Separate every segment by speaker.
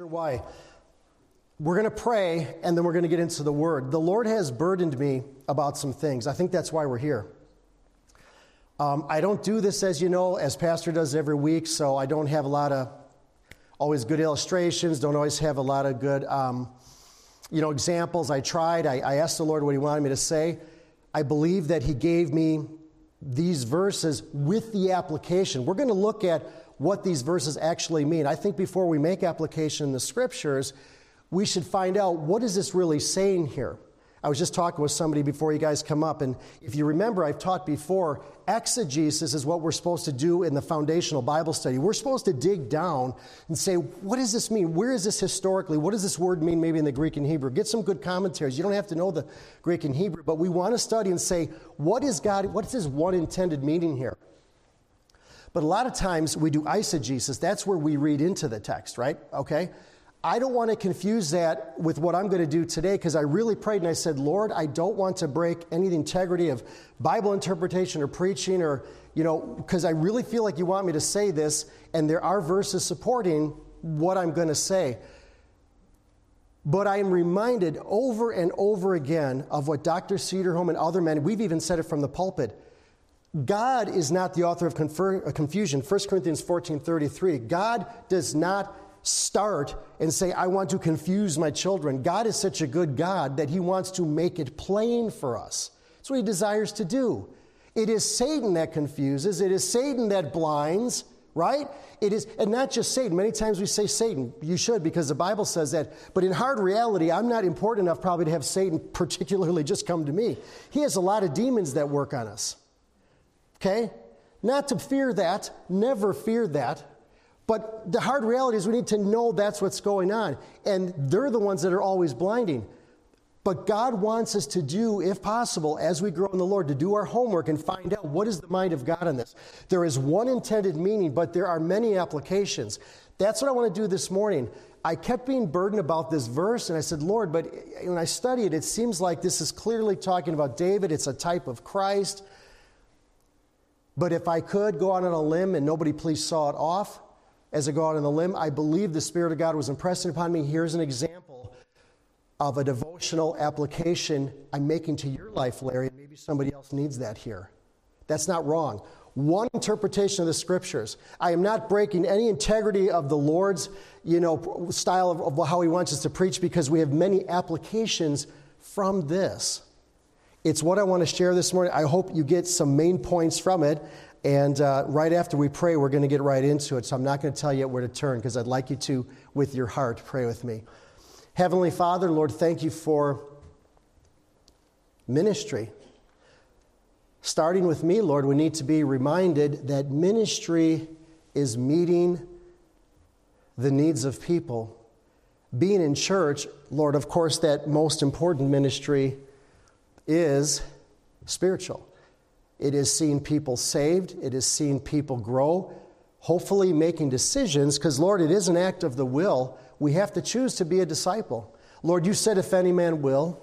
Speaker 1: sure why. We're going to pray and then we're going to get into the word. The Lord has burdened me about some things. I think that's why we're here. Um, I don't do this, as you know, as Pastor does every week, so I don't have a lot of always good illustrations, don't always have a lot of good um, you know, examples. I tried. I, I asked the Lord what He wanted me to say. I believe that He gave me these verses with the application. We're going to look at what these verses actually mean. I think before we make application in the scriptures, we should find out what is this really saying here. I was just talking with somebody before you guys come up, and if you remember, I've taught before, exegesis is what we're supposed to do in the foundational Bible study. We're supposed to dig down and say, what does this mean? Where is this historically? What does this word mean maybe in the Greek and Hebrew? Get some good commentaries. You don't have to know the Greek and Hebrew, but we want to study and say, what is God, what is his one intended meaning here? But a lot of times we do eisegesis. That's where we read into the text, right? Okay? I don't want to confuse that with what I'm going to do today because I really prayed and I said, Lord, I don't want to break any of the integrity of Bible interpretation or preaching or, you know, because I really feel like you want me to say this and there are verses supporting what I'm going to say. But I am reminded over and over again of what Dr. Cedarholm and other men, we've even said it from the pulpit. God is not the author of uh, confusion. 1 Corinthians 14 33. God does not start and say, I want to confuse my children. God is such a good God that He wants to make it plain for us. That's what He desires to do. It is Satan that confuses, it is Satan that blinds, right? It is, and not just Satan. Many times we say Satan. You should because the Bible says that. But in hard reality, I'm not important enough probably to have Satan particularly just come to me. He has a lot of demons that work on us. Okay? Not to fear that, never fear that. But the hard reality is we need to know that's what's going on. And they're the ones that are always blinding. But God wants us to do, if possible, as we grow in the Lord, to do our homework and find out what is the mind of God on this. There is one intended meaning, but there are many applications. That's what I want to do this morning. I kept being burdened about this verse, and I said, Lord, but when I study it, it seems like this is clearly talking about David. It's a type of Christ. But if I could go out on a limb and nobody please saw it off, as I go out on the limb. I believe the Spirit of God was impressing upon me. Here's an example of a devotional application I'm making to your life, Larry, maybe somebody else needs that here. That's not wrong. One interpretation of the scriptures. I am not breaking any integrity of the Lord's, you know, style of, of how he wants us to preach because we have many applications from this. It's what I want to share this morning. I hope you get some main points from it. And uh, right after we pray, we're going to get right into it. So I'm not going to tell you where to turn because I'd like you to, with your heart, pray with me. Heavenly Father, Lord, thank you for ministry. Starting with me, Lord, we need to be reminded that ministry is meeting the needs of people. Being in church, Lord, of course, that most important ministry is spiritual. It is seeing people saved, it is seeing people grow, hopefully making decisions, because, Lord, it is an act of the will. We have to choose to be a disciple. Lord, you said, if any man will,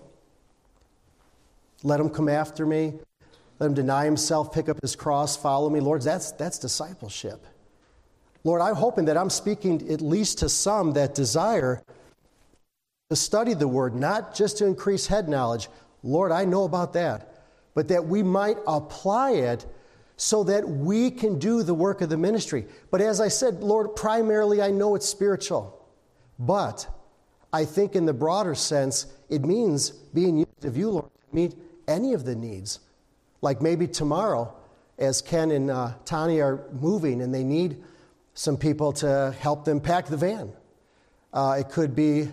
Speaker 1: let him come after me, let him deny himself, pick up his cross, follow me. Lord, that's, that's discipleship. Lord, I'm hoping that I'm speaking at least to some that desire to study the word, not just to increase head knowledge. Lord, I know about that but that we might apply it so that we can do the work of the ministry. But as I said, Lord, primarily I know it's spiritual. But I think in the broader sense, it means being used of you, Lord, to meet any of the needs. Like maybe tomorrow, as Ken and uh, Tani are moving and they need some people to help them pack the van. Uh, it could be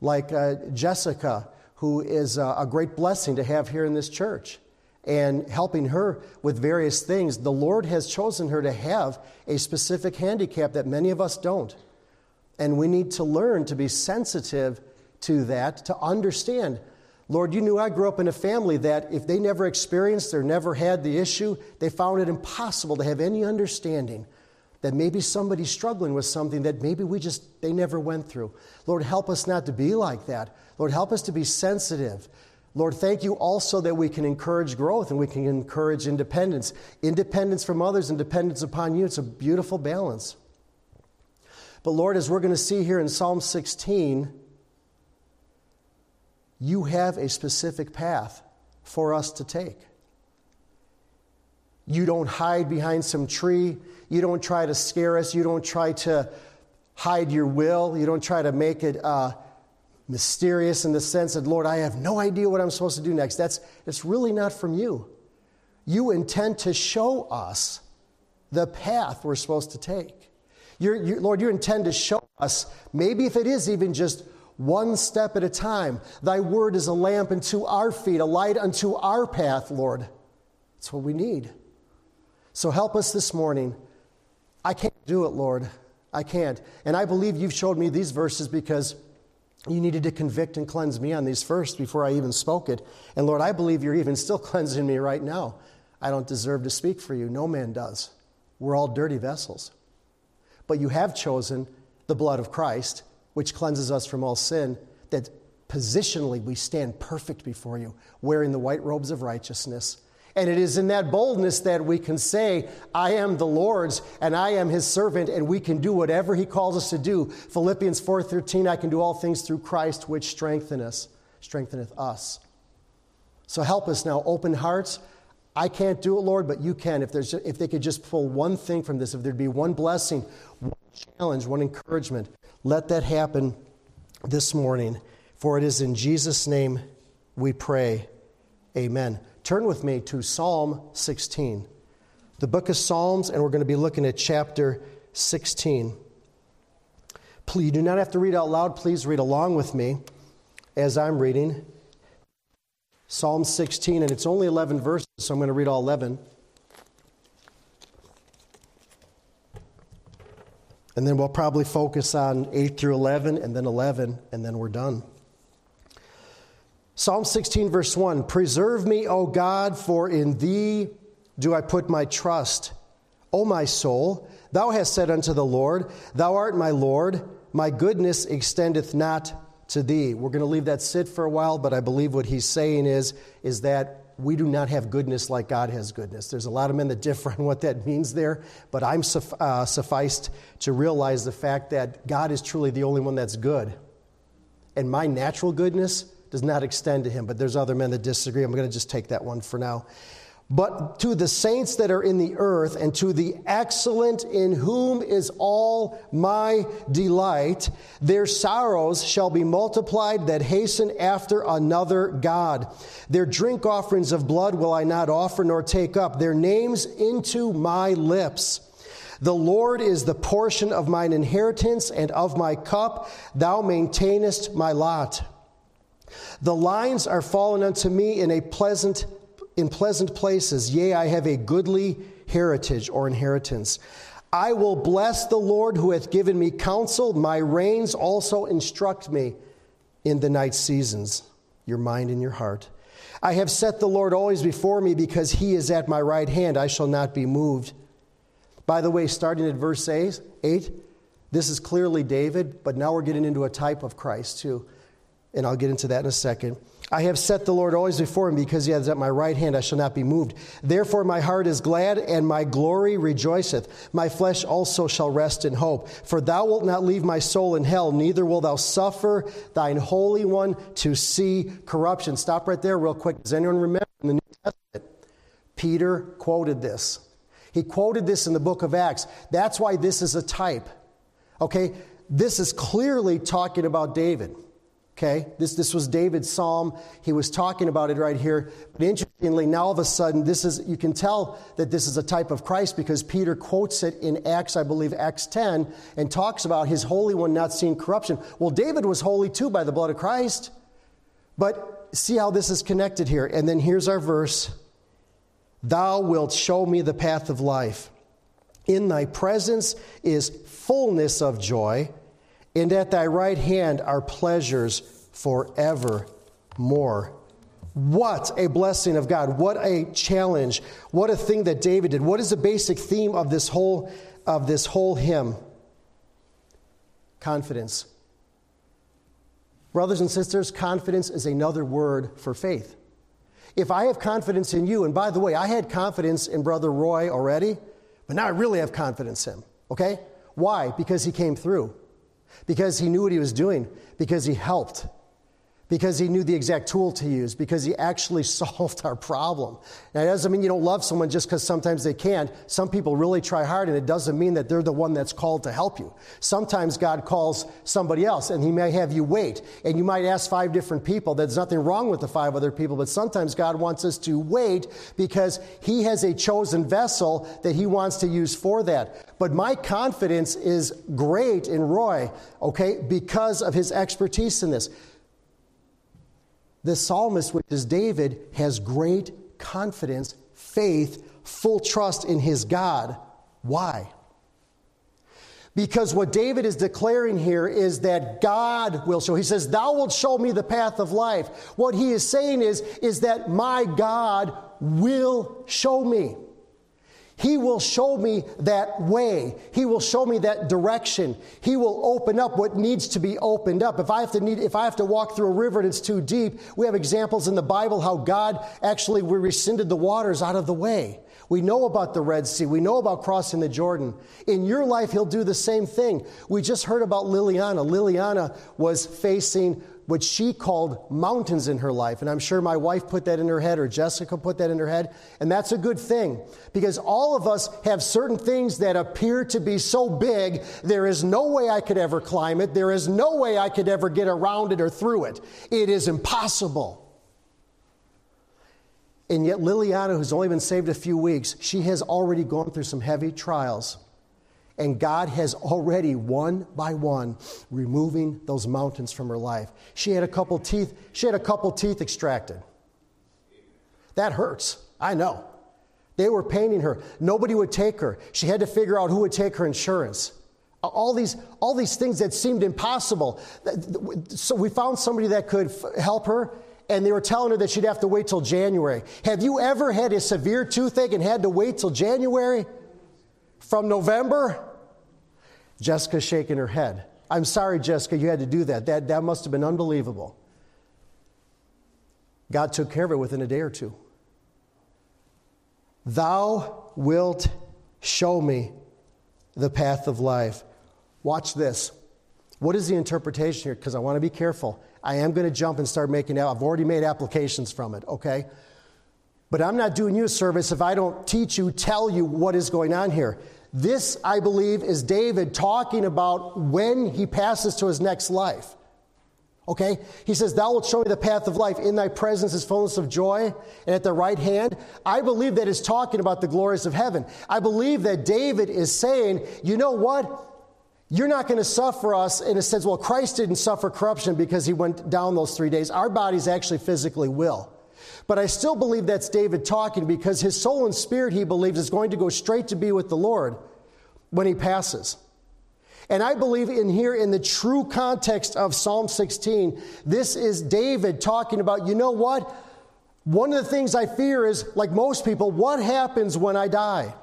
Speaker 1: like uh, Jessica, who is a great blessing to have here in this church and helping her with various things, the Lord has chosen her to have a specific handicap that many of us don't. And we need to learn to be sensitive to that, to understand. Lord, you knew I grew up in a family that if they never experienced or never had the issue, they found it impossible to have any understanding that maybe somebody's struggling with something that maybe we just, they never went through. Lord, help us not to be like that. Lord, help us to be sensitive Lord, thank you also that we can encourage growth and we can encourage independence. Independence from others and dependence upon you. It's a beautiful balance. But Lord, as we're going to see here in Psalm 16, you have a specific path for us to take. You don't hide behind some tree. You don't try to scare us. You don't try to hide your will. You don't try to make it uh, mysterious in the sense that, Lord, I have no idea what I'm supposed to do next. That's it's really not from you. You intend to show us the path we're supposed to take. You're, you, Lord, you intend to show us, maybe if it is even just one step at a time. Thy word is a lamp unto our feet, a light unto our path, Lord. That's what we need. So help us this morning. I can't do it, Lord. I can't. And I believe you've showed me these verses because you needed to convict and cleanse me on these first before I even spoke it. And Lord, I believe you're even still cleansing me right now. I don't deserve to speak for you. No man does. We're all dirty vessels. But you have chosen the blood of Christ, which cleanses us from all sin, that positionally we stand perfect before you, wearing the white robes of righteousness. And it is in that boldness that we can say, I am the Lord's and I am his servant and we can do whatever he calls us to do. Philippians 4:13, I can do all things through Christ which strengthen us, strengtheneth us. So help us now, open hearts. I can't do it, Lord, but you can. If, there's, if they could just pull one thing from this, if there'd be one blessing, one challenge, one encouragement, let that happen this morning. For it is in Jesus' name we pray. Amen. Turn with me to Psalm 16, the book of Psalms, and we're going to be looking at chapter 16. Please, you do not have to read out loud. Please read along with me as I'm reading. Psalm 16, and it's only 11 verses, so I'm going to read all 11. And then we'll probably focus on 8 through 11, and then 11, and then we're done. Psalm 16, verse 1 Preserve me, O God, for in thee do I put my trust. O my soul, thou hast said unto the Lord, Thou art my Lord, my goodness extendeth not to thee. We're going to leave that sit for a while, but I believe what he's saying is, is that we do not have goodness like God has goodness. There's a lot of men that differ on what that means there, but I'm uh, sufficed to realize the fact that God is truly the only one that's good. And my natural goodness does not extend to him, but there's other men that disagree. I'm going to just take that one for now. But to the saints that are in the earth, and to the excellent in whom is all my delight, their sorrows shall be multiplied that hasten after another God. Their drink offerings of blood will I not offer nor take up, their names into my lips. The Lord is the portion of mine inheritance and of my cup. Thou maintainest my lot. The lines are fallen unto me in a pleasant in pleasant places. Yea, I have a goodly heritage or inheritance. I will bless the Lord who hath given me counsel. My reins also instruct me in the night seasons, your mind and your heart. I have set the Lord always before me because he is at my right hand. I shall not be moved. By the way, starting at verse 8, this is clearly David, but now we're getting into a type of Christ too and I'll get into that in a second. I have set the Lord always before him because he is at my right hand, I shall not be moved. Therefore, my heart is glad and my glory rejoiceth. My flesh also shall rest in hope. For thou wilt not leave my soul in hell, neither will thou suffer thine Holy One to see corruption. Stop right there, real quick. Does anyone remember in the New Testament? Peter quoted this. He quoted this in the book of Acts. That's why this is a type. Okay? This is clearly talking about David. Okay, this, this was David's psalm. He was talking about it right here. But interestingly, now all of a sudden, this is you can tell that this is a type of Christ because Peter quotes it in Acts, I believe, Acts 10, and talks about his Holy One not seeing corruption. Well, David was holy too by the blood of Christ. But see how this is connected here. And then here's our verse Thou wilt show me the path of life. In thy presence is fullness of joy and at thy right hand are pleasures forevermore. What a blessing of God. What a challenge. What a thing that David did. What is the basic theme of this whole, of this whole hymn? Confidence. Brothers and sisters, confidence is another word for faith. If I have confidence in you, and by the way, I had confidence in Brother Roy already, but now I really have confidence in him, okay? Why? Because he came through, because he knew what he was doing, because he helped because he knew the exact tool to use, because he actually solved our problem. Now, it doesn't mean you don't love someone just because sometimes they can't. Some people really try hard, and it doesn't mean that they're the one that's called to help you. Sometimes God calls somebody else, and he may have you wait, and you might ask five different people. There's nothing wrong with the five other people, but sometimes God wants us to wait because he has a chosen vessel that he wants to use for that. But my confidence is great in Roy, okay, because of his expertise in this. The psalmist, which is David, has great confidence, faith, full trust in his God. Why? Because what David is declaring here is that God will show. He says, Thou wilt show me the path of life. What he is saying is, is that my God will show me. He will show me that way. He will show me that direction. He will open up what needs to be opened up. If I have to need, if I have to walk through a river and it's too deep, we have examples in the Bible how God actually we rescinded the waters out of the way. We know about the Red Sea. We know about crossing the Jordan. In your life, He'll do the same thing. We just heard about Liliana. Liliana was facing what she called mountains in her life. And I'm sure my wife put that in her head or Jessica put that in her head. And that's a good thing because all of us have certain things that appear to be so big, there is no way I could ever climb it. There is no way I could ever get around it or through it. It is impossible. And yet, Liliana, who's only been saved a few weeks, she has already gone through some heavy trials. And God has already, one by one, removing those mountains from her life. She had a couple teeth, she had a couple teeth extracted. That hurts. I know. They were painting her. Nobody would take her. She had to figure out who would take her insurance. All these, all these things that seemed impossible. So we found somebody that could help her, and they were telling her that she'd have to wait till January. Have you ever had a severe toothache and had to wait till January? From November? Jessica's shaking her head. I'm sorry, Jessica, you had to do that. That, that must have been unbelievable. God took care of it within a day or two. Thou wilt show me the path of life. Watch this. What is the interpretation here? Because I want to be careful. I am going to jump and start making, out. I've already made applications from it, okay? But I'm not doing you a service if I don't teach you, tell you what is going on here. This, I believe, is David talking about when he passes to his next life. Okay? He says, Thou wilt show me the path of life. In thy presence is fullness of joy, and at the right hand. I believe that is talking about the glories of heaven. I believe that David is saying, You know what? You're not going to suffer us in a sense. Well, Christ didn't suffer corruption because he went down those three days. Our bodies actually physically will. But I still believe that's David talking because his soul and spirit, he believes, is going to go straight to be with the Lord when he passes. And I believe in here, in the true context of Psalm 16, this is David talking about, you know what? One of the things I fear is, like most people, what happens when I die?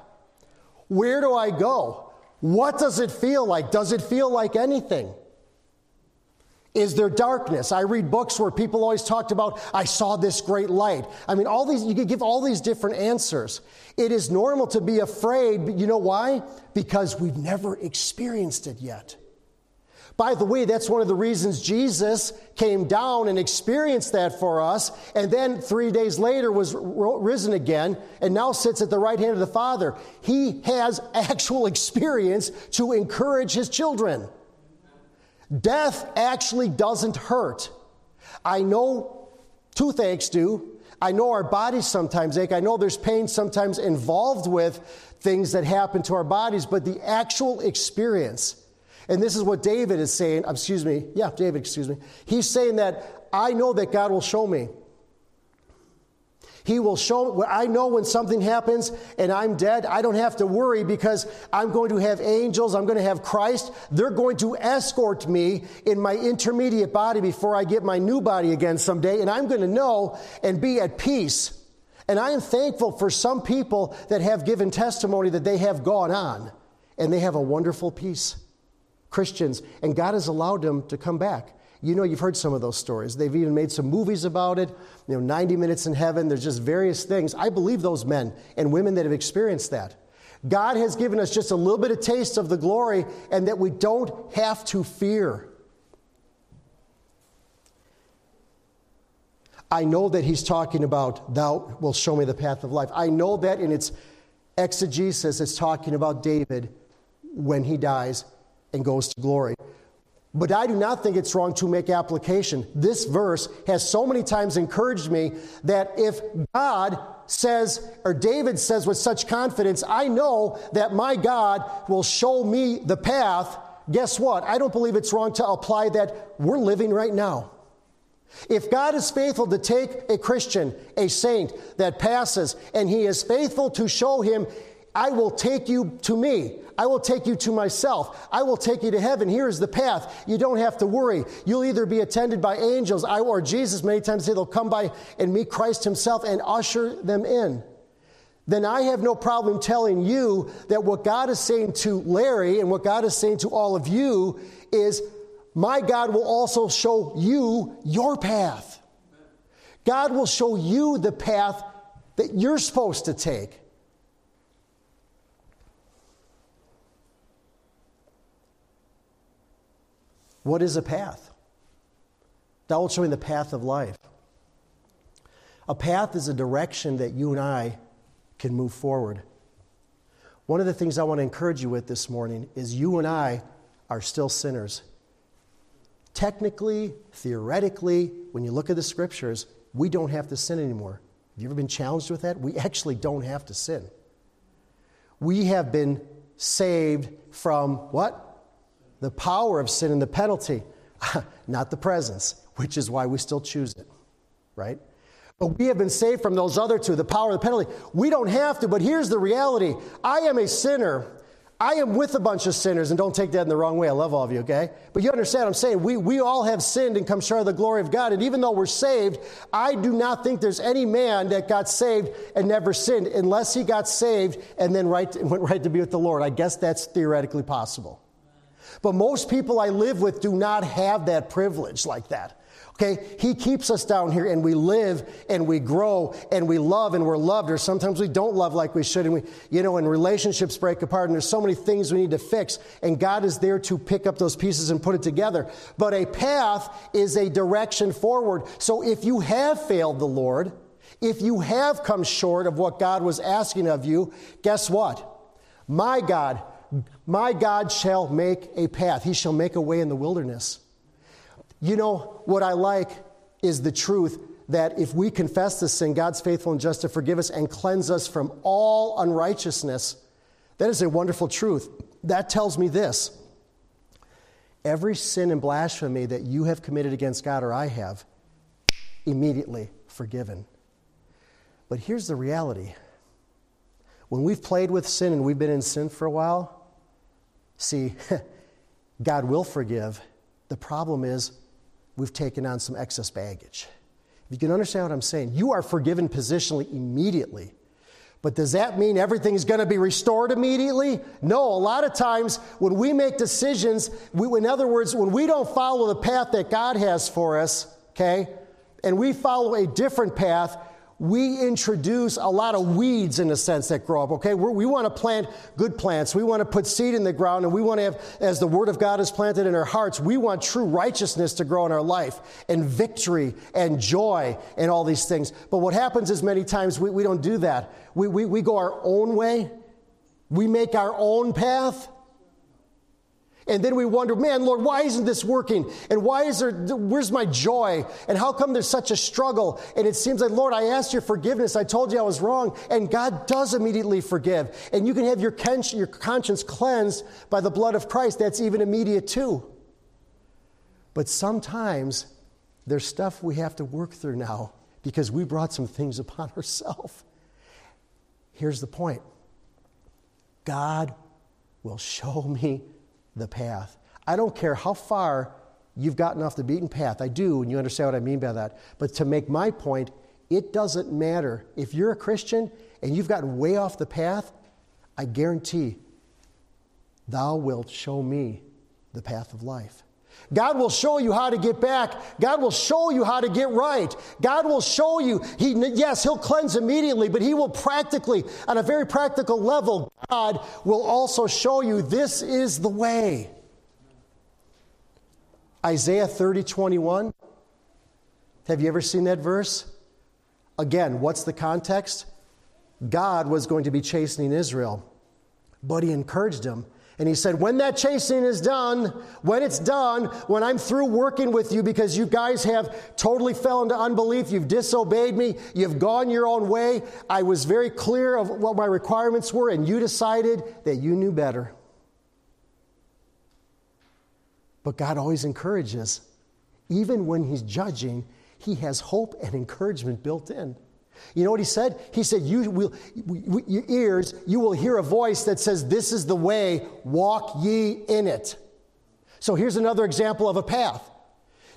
Speaker 1: Where do I go? What does it feel like? Does it feel like anything? Is there darkness? I read books where people always talked about, I saw this great light. I mean, all these, you could give all these different answers. It is normal to be afraid, but you know why? Because we've never experienced it yet. By the way, that's one of the reasons Jesus came down and experienced that for us, and then three days later was risen again, and now sits at the right hand of the Father. He has actual experience to encourage his children. Death actually doesn't hurt. I know toothaches do. I know our bodies sometimes ache. I know there's pain sometimes involved with things that happen to our bodies, but the actual experience, and this is what David is saying, excuse me, yeah, David, excuse me. He's saying that I know that God will show me. He will show, I know when something happens and I'm dead, I don't have to worry because I'm going to have angels, I'm going to have Christ. They're going to escort me in my intermediate body before I get my new body again someday, and I'm going to know and be at peace. And I am thankful for some people that have given testimony that they have gone on and they have a wonderful peace. Christians, and God has allowed them to come back. You know, you've heard some of those stories. They've even made some movies about it. You know, 90 Minutes in Heaven. There's just various things. I believe those men and women that have experienced that. God has given us just a little bit of taste of the glory and that we don't have to fear. I know that he's talking about, Thou will show me the path of life. I know that in its exegesis, it's talking about David when he dies and goes to glory. But I do not think it's wrong to make application. This verse has so many times encouraged me that if God says, or David says with such confidence, I know that my God will show me the path, guess what? I don't believe it's wrong to apply that we're living right now. If God is faithful to take a Christian, a saint that passes, and he is faithful to show him, I will take you to me. I will take you to myself. I will take you to heaven. Here is the path. You don't have to worry. You'll either be attended by angels, I or Jesus many times say they'll come by and meet Christ himself and usher them in. Then I have no problem telling you that what God is saying to Larry and what God is saying to all of you is my God will also show you your path. God will show you the path that you're supposed to take. What is a path? That will show me the path of life. A path is a direction that you and I can move forward. One of the things I want to encourage you with this morning is you and I are still sinners. Technically, theoretically, when you look at the scriptures, we don't have to sin anymore. Have you ever been challenged with that? We actually don't have to sin. We have been saved from what? The power of sin and the penalty, not the presence, which is why we still choose it, right? But we have been saved from those other two, the power of the penalty. We don't have to, but here's the reality I am a sinner I am with a bunch of sinners, and don't take that in the wrong way. I love all of you, okay? But you understand what I'm saying? We, we all have sinned and come short of the glory of God. And even though we're saved, I do not think there's any man that got saved and never sinned unless he got saved and then right, went right to be with the Lord. I guess that's theoretically possible. But most people I live with do not have that privilege like that. Okay, He keeps us down here and we live and we grow and we love and we're loved, or sometimes we don't love like we should. And we, you know, and relationships break apart and there's so many things we need to fix. And God is there to pick up those pieces and put it together. But a path is a direction forward. So if you have failed the Lord, if you have come short of what God was asking of you, guess what? My God, my God shall make a path. He shall make a way in the wilderness. You know, what I like is the truth that if we confess this sin, God's faithful and just to forgive us and cleanse us from all unrighteousness. That is a wonderful truth. That tells me this every sin and blasphemy that you have committed against God or I have, immediately forgiven. But here's the reality when we've played with sin and we've been in sin for a while, see, God will forgive. The problem is, we've taken on some excess baggage. If you can understand what I'm saying, you are forgiven positionally immediately. But does that mean everything's going to be restored immediately? No, a lot of times when we make decisions, we, in other words, when we don't follow the path that God has for us, okay, and we follow a different path, we introduce a lot of weeds in a sense that grow up, okay? We're, we want to plant good plants. We want to put seed in the ground, and we want to have, as the Word of God is planted in our hearts, we want true righteousness to grow in our life, and victory, and joy, and all these things. But what happens is many times we, we don't do that. We, we, we go our own way, we make our own path. And then we wonder, man, Lord, why isn't this working? And why is there, where's my joy? And how come there's such a struggle? And it seems like, Lord, I asked your forgiveness. I told you I was wrong. And God does immediately forgive. And you can have your, your conscience cleansed by the blood of Christ. That's even immediate too. But sometimes there's stuff we have to work through now because we brought some things upon ourselves. Here's the point God will show me the path. I don't care how far you've gotten off the beaten path. I do, and you understand what I mean by that. But to make my point, it doesn't matter. If you're a Christian and you've gotten way off the path, I guarantee thou wilt show me the path of life. God will show you how to get back. God will show you how to get right. God will show you. He, yes, He'll cleanse immediately, but He will practically, on a very practical level, God will also show you this is the way. Isaiah 30, 21. Have you ever seen that verse? Again, what's the context? God was going to be chastening Israel, but He encouraged him and he said, When that chasing is done, when it's done, when I'm through working with you because you guys have totally fell into unbelief, you've disobeyed me, you've gone your own way, I was very clear of what my requirements were, and you decided that you knew better. But God always encourages. Even when He's judging, He has hope and encouragement built in. You know what he said? He said, you will, Your ears, you will hear a voice that says, This is the way, walk ye in it. So here's another example of a path.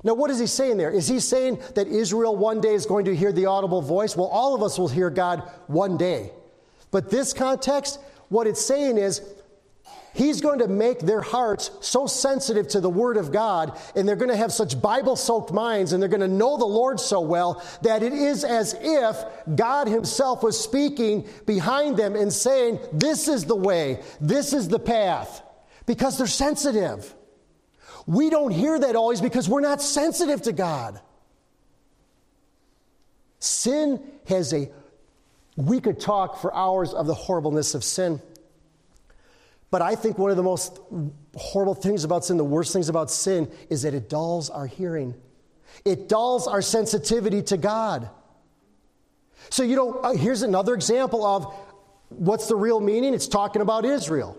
Speaker 1: Now, what is he saying there? Is he saying that Israel one day is going to hear the audible voice? Well, all of us will hear God one day. But this context, what it's saying is He's going to make their hearts so sensitive to the Word of God, and they're going to have such Bible soaked minds, and they're going to know the Lord so well that it is as if God Himself was speaking behind them and saying, This is the way, this is the path, because they're sensitive. We don't hear that always because we're not sensitive to God. Sin has a, we could talk for hours of the horribleness of sin. But I think one of the most horrible things about sin, the worst things about sin, is that it dulls our hearing. It dulls our sensitivity to God. So, you know, uh, here's another example of what's the real meaning? It's talking about Israel.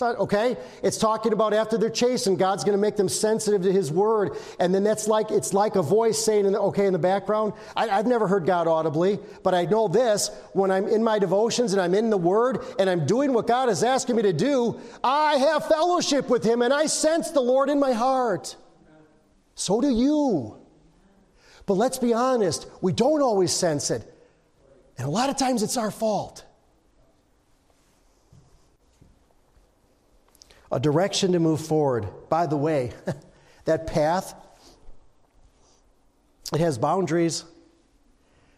Speaker 1: Okay? It's talking about after they're chastened, God's going to make them sensitive to His word. And then that's like, it's like a voice saying, in the, okay, in the background. I, I've never heard God audibly, but I know this when I'm in my devotions and I'm in the word and I'm doing what God is asking me to do, I have fellowship with Him and I sense the Lord in my heart. So do you. But let's be honest, we don't always sense it. And a lot of times it's our fault. A direction to move forward. By the way, that path, it has boundaries.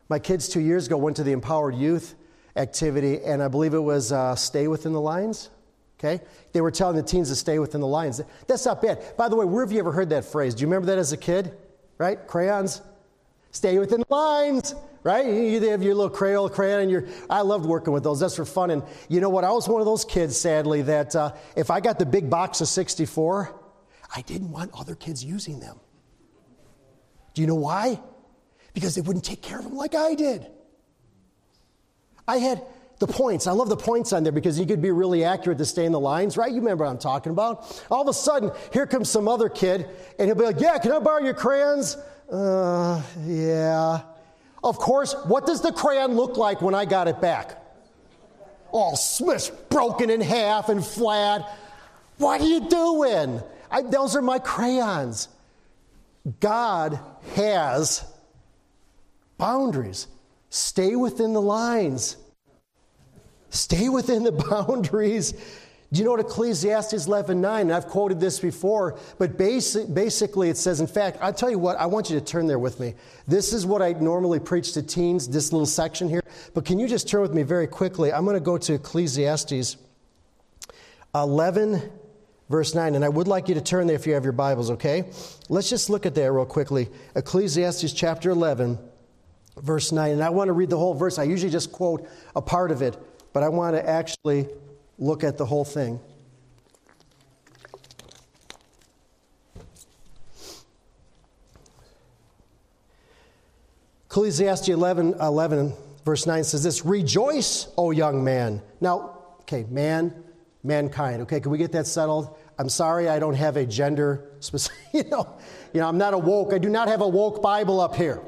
Speaker 1: My kids two years ago went to the Empowered Youth activity, and I believe it was uh, Stay Within the Lines. Okay? They were telling the teens to stay within the lines. That's not bad. By the way, where have you ever heard that phrase? Do you remember that as a kid? Right? Crayons? Stay within the lines right? You have your little Crayola crayon, and your. I loved working with those. That's for fun. And you know what? I was one of those kids, sadly, that uh, if I got the big box of 64, I didn't want other kids using them. Do you know why? Because they wouldn't take care of them like I did. I had the points. I love the points on there because you could be really accurate to stay in the lines, right? You remember what I'm talking about. All of a sudden, here comes some other kid, and he'll be like, Yeah, can I borrow your crayons? Uh, yeah. Of course, what does the crayon look like when I got it back? All smushed, broken in half and flat. What are you doing? I, those are my crayons. God has boundaries. Stay within the lines. Stay within the boundaries do you know what Ecclesiastes 11 9? And I've quoted this before, but basic, basically it says, in fact, I'll tell you what, I want you to turn there with me. This is what I normally preach to teens, this little section here. But can you just turn with me very quickly? I'm going to go to Ecclesiastes 11, verse 9. And I would like you to turn there if you have your Bibles, okay? Let's just look at that real quickly. Ecclesiastes chapter 11, verse 9. And I want to read the whole verse. I usually just quote a part of it, but I want to actually look at the whole thing. Ecclesiastes 11, 11, verse 9 says this Rejoice, O young man. Now, okay, man, mankind. Okay, can we get that settled? I'm sorry I don't have a gender specific, you know, you know, I'm not a woke. I do not have a woke Bible up here.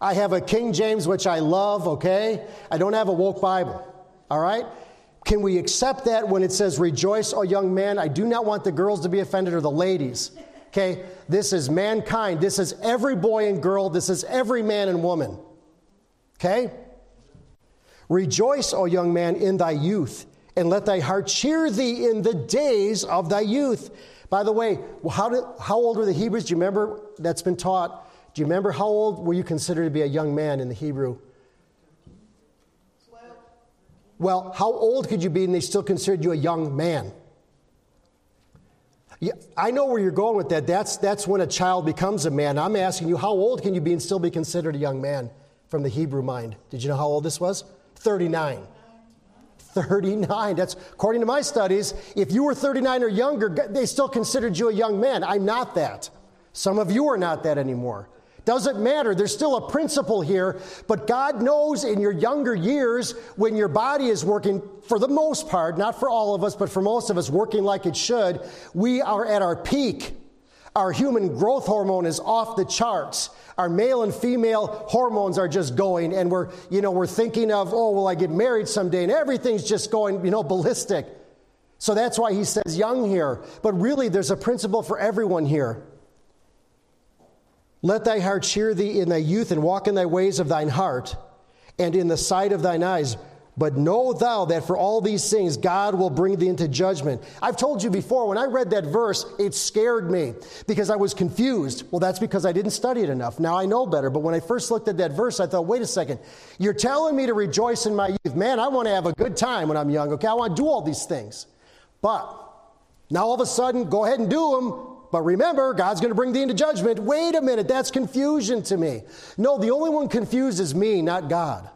Speaker 1: I have a King James, which I love, okay? I don't have a woke Bible, all right? Can we accept that when it says, Rejoice, O young man? I do not want the girls to be offended or the ladies. Okay? This is mankind. This is every boy and girl. This is every man and woman. Okay? Rejoice, O young man, in thy youth, and let thy heart cheer thee in the days of thy youth. By the way, how, did, how old were the Hebrews? Do you remember? That's been taught. Do you remember how old were you considered to be a young man in the Hebrew? Well, how old could you be and they still considered you a young man? Yeah, I know where you're going with that. That's, that's when a child becomes a man. I'm asking you, how old can you be and still be considered a young man from the Hebrew mind? Did you know how old this was? 39. 39. That's according to my studies. If you were 39 or younger, they still considered you a young man. I'm not that. Some of you are not that anymore. Doesn't matter. There's still a principle here, but God knows in your younger years when your body is working, for the most part, not for all of us, but for most of us, working like it should, we are at our peak. Our human growth hormone is off the charts. Our male and female hormones are just going, and we're, you know, we're thinking of, oh, will I get married someday? And everything's just going, you know, ballistic. So that's why he says young here. But really, there's a principle for everyone here. Let thy heart cheer thee in thy youth, and walk in thy ways of thine heart, and in the sight of thine eyes. But know thou that for all these things God will bring thee into judgment. I've told you before, when I read that verse, it scared me because I was confused. Well, that's because I didn't study it enough. Now I know better. But when I first looked at that verse, I thought, wait a second. You're telling me to rejoice in my youth. Man, I want to have a good time when I'm young. Okay, I want to do all these things. But now all of a sudden, go ahead and do them. But remember, God's going to bring thee into judgment. Wait a minute, that's confusion to me. No, the only one confused is me, not God.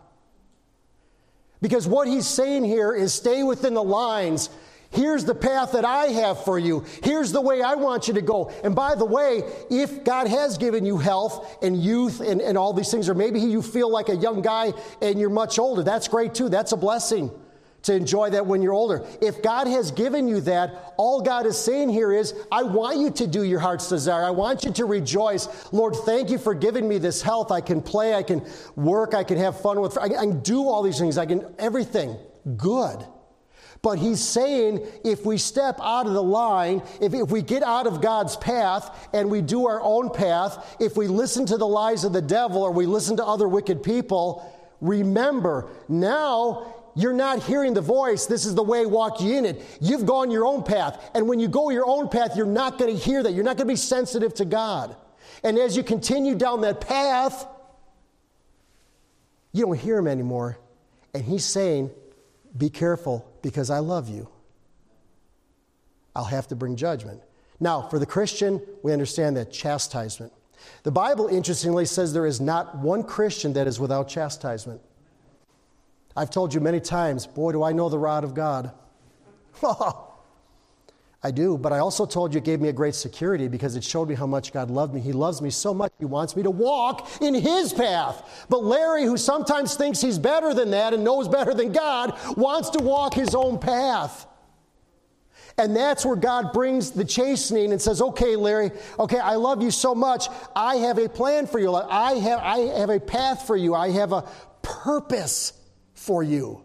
Speaker 1: Because what he's saying here is stay within the lines. Here's the path that I have for you. Here's the way I want you to go. And by the way, if God has given you health and youth and, and all these things, or maybe you feel like a young guy and you're much older, that's great too. That's a blessing to enjoy that when you're older. If God has given you that, all God is saying here is, I want you to do your heart's desire. I want you to rejoice. Lord, thank you for giving me this health. I can play, I can work, I can have fun with, I can do all these things. I can, everything good. But he's saying if we step out of the line, if, if we get out of God's path and we do our own path, if we listen to the lies of the devil or we listen to other wicked people, remember now you're not hearing the voice. This is the way, walk ye in it. You've gone your own path. And when you go your own path, you're not going to hear that. You're not going to be sensitive to God. And as you continue down that path, you don't hear him anymore. And he's saying, Be careful because I love you. I'll have to bring judgment. Now, for the Christian, we understand that chastisement. The Bible, interestingly, says there is not one Christian that is without chastisement. I've told you many times, boy, do I know the rod of God. I do, but I also told you it gave me a great security because it showed me how much God loved me. He loves me so much, He wants me to walk in His path. But Larry, who sometimes thinks he's better than that and knows better than God, wants to walk his own path. And that's where God brings the chastening and says, Okay, Larry, okay, I love you so much. I have a plan for you. I have, I have a path for you. I have a purpose for you.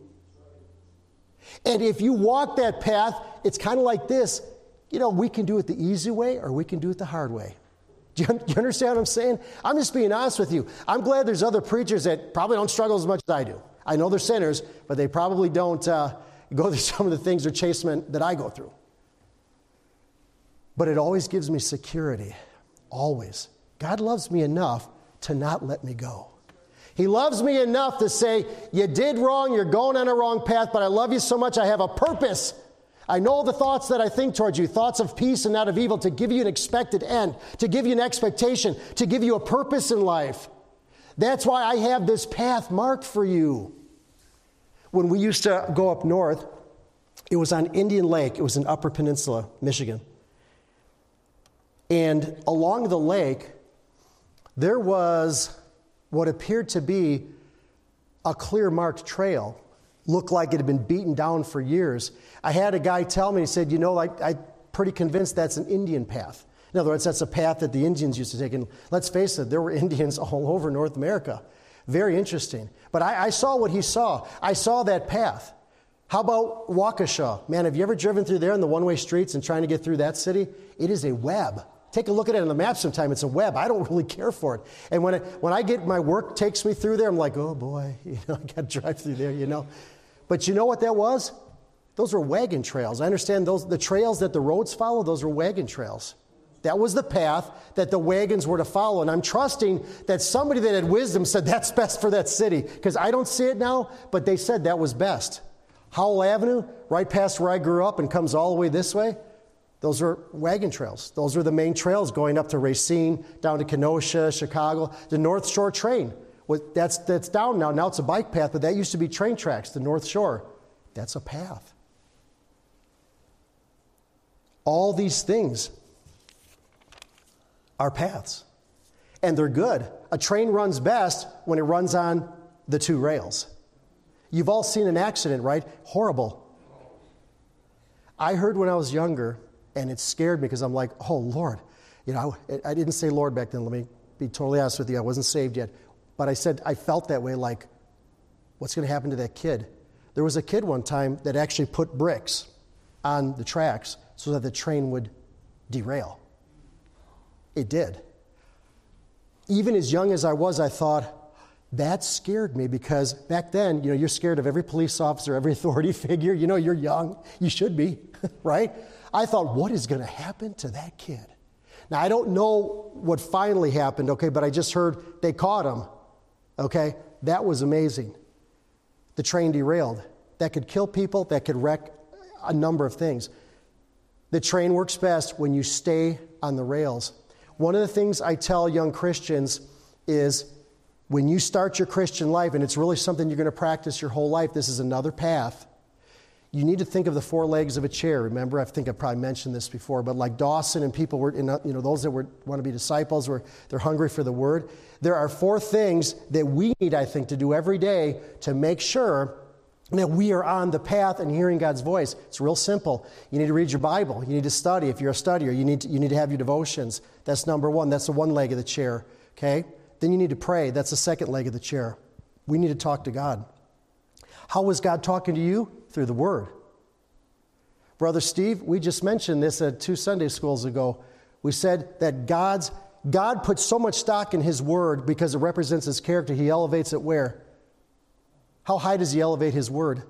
Speaker 1: And if you walk that path, it's kind of like this. You know, we can do it the easy way or we can do it the hard way. Do you, you, understand what I'm saying? I'm just being honest with you. I'm glad there's other preachers that probably don't struggle as much as I do. I know they're sinners, but they probably don't uh, go through some of the things or chasement that I go through. But it always gives me security. Always. God loves me enough to not let me go. He loves me enough to say, You did wrong, you're going on a wrong path, but I love you so much, I have a purpose. I know the thoughts that I think towards you, thoughts of peace and not of evil, to give you an expected end, to give you an expectation, to give you a purpose in life. That's why I have this path marked for you. When we used to go up north, it was on Indian Lake, it was in Upper Peninsula, Michigan. And along the lake, there was what appeared to be a clear marked trail looked like it had been beaten down for years. I had a guy tell me, he said, You know, like, I'm pretty convinced that's an Indian path. In other words, that's a path that the Indians used to take. And let's face it, there were Indians all over North America. Very interesting. But I, I saw what he saw. I saw that path. How about Waukesha? Man, have you ever driven through there in the one way streets and trying to get through that city? It is a web. Take a look at it on the map sometime. It's a web. I don't really care for it. And when, it, when I get my work takes me through there, I'm like, oh boy, you know, I got to drive through there, you know. But you know what that was? Those were wagon trails. I understand those, the trails that the roads follow, those were wagon trails. That was the path that the wagons were to follow. And I'm trusting that somebody that had wisdom said that's best for that city. Because I don't see it now, but they said that was best. Howell Avenue, right past where I grew up and comes all the way this way, those are wagon trails. Those are the main trails going up to Racine, down to Kenosha, Chicago. The North Shore train, that's, that's down now. Now it's a bike path, but that used to be train tracks, the North Shore. That's a path. All these things are paths, and they're good. A train runs best when it runs on the two rails. You've all seen an accident, right? Horrible. I heard when I was younger, and it scared me because I'm like, oh, Lord. You know, I, I didn't say Lord back then. Let me be totally honest with you. I wasn't saved yet. But I said, I felt that way like, what's going to happen to that kid? There was a kid one time that actually put bricks on the tracks so that the train would derail. It did. Even as young as I was, I thought, that scared me because back then, you know, you're scared of every police officer, every authority figure. You know, you're young. You should be, right? I thought, what is going to happen to that kid? Now, I don't know what finally happened, okay, but I just heard they caught him, okay? That was amazing. The train derailed. That could kill people, that could wreck a number of things. The train works best when you stay on the rails. One of the things I tell young Christians is when you start your Christian life, and it's really something you're going to practice your whole life, this is another path. You need to think of the four legs of a chair. Remember, I think I probably mentioned this before, but like Dawson and people were, in, you know, those that were, want to be disciples, were they're hungry for the word. There are four things that we need, I think, to do every day to make sure that we are on the path and hearing God's voice. It's real simple. You need to read your Bible. You need to study. If you're a studier, you need to, you need to have your devotions. That's number one. That's the one leg of the chair. Okay. Then you need to pray. That's the second leg of the chair. We need to talk to God. How was God talking to you? Through the Word. Brother Steve, we just mentioned this at two Sunday schools ago. We said that God's God puts so much stock in His Word because it represents His character. He elevates it where? How high does He elevate His Word?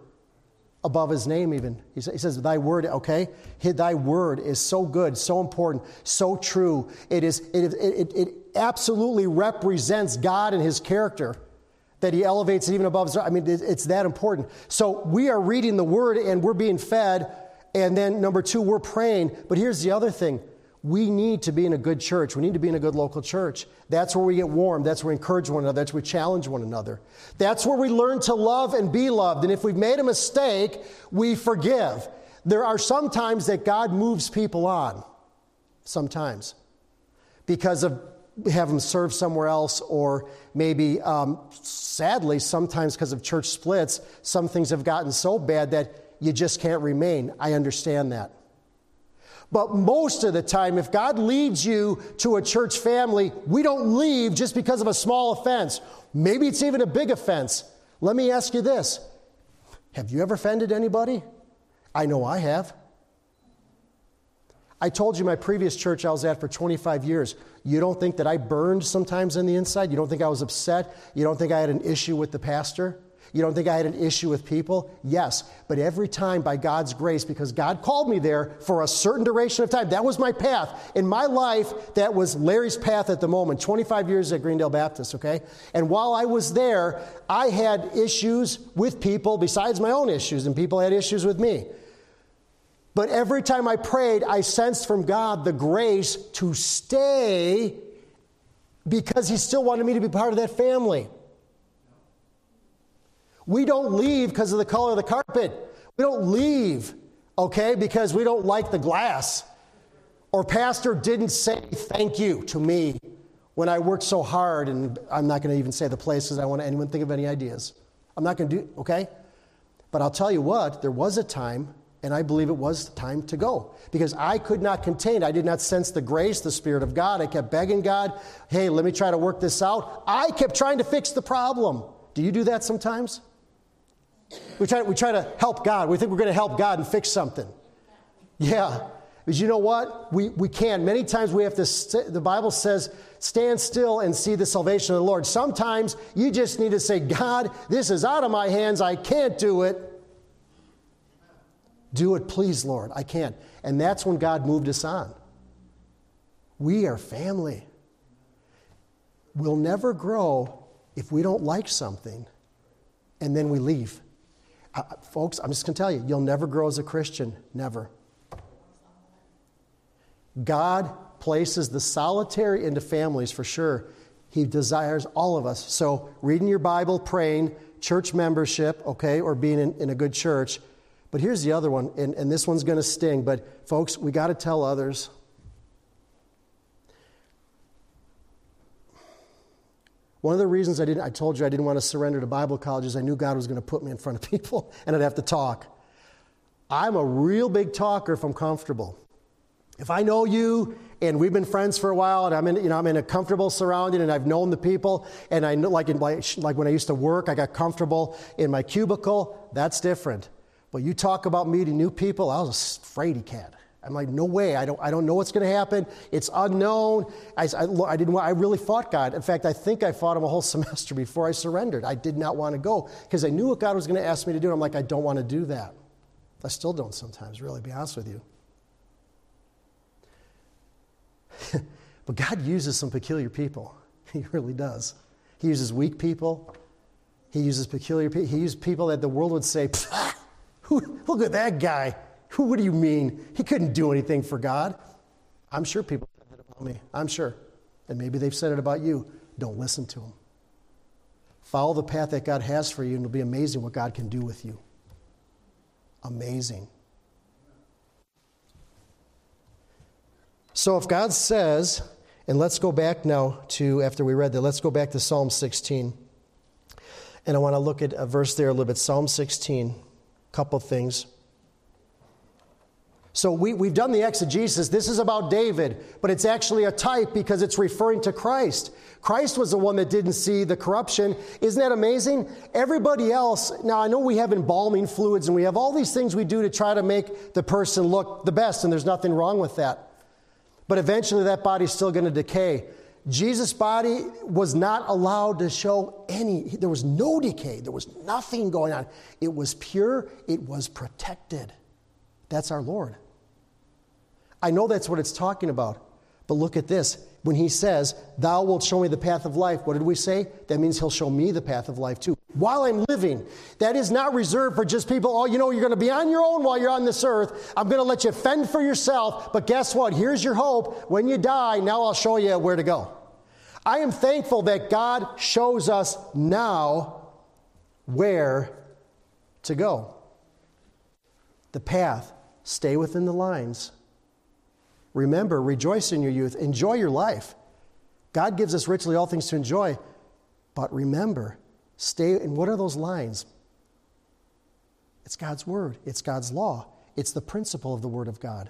Speaker 1: Above His name, even. He says, Thy Word, okay? Thy Word is so good, so important, so true. It, is, it, it, it, absolutely represents God and his character that he elevates it even above. I mean, it's that important. So we are reading the word and we're being fed. And then number two, we're praying. But here's the other thing we need to be in a good church. We need to be in a good local church. That's where we get warm. That's where we encourage one another. That's where we challenge one another. That's where we learn to love and be loved. And if we've made a mistake, we forgive. There are some times that God moves people on, sometimes, because of have them serve somewhere else, or maybe, um, sadly, sometimes because of church splits, some things have gotten so bad that you just can't remain. I understand that. But most of the time, if God leads you to a church family, we don't leave just because of a small offense. Maybe it's even a big offense. Let me ask you this Have you ever offended anybody? I know I have. I told you my previous church I was at for 25 years. You don't think that I burned sometimes on the inside? You don't think I was upset? You don't think I had an issue with the pastor? You don't think I had an issue with people? Yes. But every time, by God's grace, because God called me there for a certain duration of time, that was my path. In my life, that was Larry's path at the moment 25 years at Greendale Baptist, okay? And while I was there, I had issues with people besides my own issues, and people had issues with me. But every time I prayed, I sensed from God the grace to stay because He still wanted me to be part of that family. We don't leave because of the color of the carpet. We don't leave, okay, because we don't like the glass. Or pastor didn't say thank you to me when I worked so hard, and I'm not going to even say the places I want anyone think of any ideas. I'm not going to do, okay? But I'll tell you what, there was a time and I believe it was time to go because I could not contain. I did not sense the grace, the Spirit of God. I kept begging God, hey, let me try to work this out. I kept trying to fix the problem. Do you do that sometimes? We try, we try to help God. We think we're going to help God and fix something. Yeah. Because you know what? We, we can. Many times we have to, st- the Bible says, stand still and see the salvation of the Lord. Sometimes you just need to say, God, this is out of my hands. I can't do it. Do it, please, Lord. I can't. And that's when God moved us on. We are family. We'll never grow if we don't like something and then we leave. Uh, folks, I'm just going to tell you, you'll never grow as a Christian. Never. God places the solitary into families for sure. He desires all of us. So, reading your Bible, praying, church membership, okay, or being in, in a good church. But here's the other one, and, and this one's going to sting, but folks, we got to tell others. One of the reasons I didn't, I told you I didn't want to surrender to Bible college is I knew God was going to put me in front of people and I'd have to talk. I'm a real big talker if I'm comfortable. If I know you and we've been friends for a while and I'm in, you know, I'm in a comfortable surrounding and I've known the people and I know, like, in, like, like when I used to work, I got comfortable in my cubicle, that's different. But you talk about meeting new people, I was a fraidy cat. I'm like, no way. I don't, I don't know what's going to happen. It's unknown. I, I, I, didn't want, I really fought God. In fact, I think I fought him a whole semester before I surrendered. I did not want to go because I knew what God was going to ask me to do. And I'm like, I don't want to do that. I still don't sometimes, really, be honest with you. but God uses some peculiar people. He really does. He uses weak people. He uses peculiar people. He uses people that the world would say, look at that guy. Who, What do you mean? He couldn't do anything for God. I'm sure people said that about me. I'm sure. And maybe they've said it about you. Don't listen to them. Follow the path that God has for you, and it'll be amazing what God can do with you. Amazing. So if God says, and let's go back now to, after we read that, let's go back to Psalm 16. And I want to look at a verse there a little bit. Psalm 16, a couple things. So we, we've done the exegesis. This is about David, but it's actually a type because it's referring to Christ. Christ was the one that didn't see the corruption. Isn't that amazing? Everybody else, now I know we have embalming fluids and we have all these things we do to try to make the person look the best, and there's nothing wrong with that. But eventually that body's still going to decay. Jesus' body was not allowed to show any, there was no decay, there was nothing going on. It was pure, it was protected. That's our Lord. I know that's what it's talking about, but look at this when he says, Thou wilt show me the path of life, what did we say? That means he'll show me the path of life too. While I'm living, that is not reserved for just people, oh, you know, you're going to be on your own while you're on this earth. I'm going to let you fend for yourself, but guess what? Here's your hope. When you die, now I'll show you where to go. I am thankful that God shows us now where to go. The path, stay within the lines Remember, rejoice in your youth, enjoy your life. God gives us richly all things to enjoy, but remember, stay. And what are those lines? It's God's word, it's God's law, it's the principle of the word of God.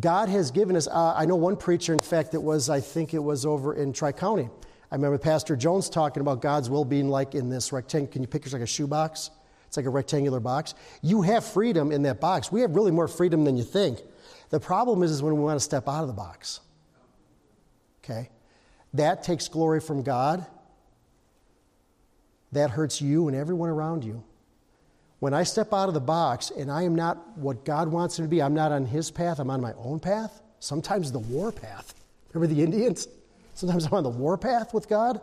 Speaker 1: God has given us, uh, I know one preacher, in fact, it was, I think it was over in Tri County. I remember Pastor Jones talking about God's will being like in this rectangle. Can you picture like a shoebox? It's like a rectangular box. You have freedom in that box. We have really more freedom than you think. The problem is, is when we want to step out of the box. Okay? That takes glory from God. That hurts you and everyone around you. When I step out of the box and I am not what God wants me to be, I'm not on His path, I'm on my own path, sometimes the war path. Remember the Indians? Sometimes I'm on the war path with God.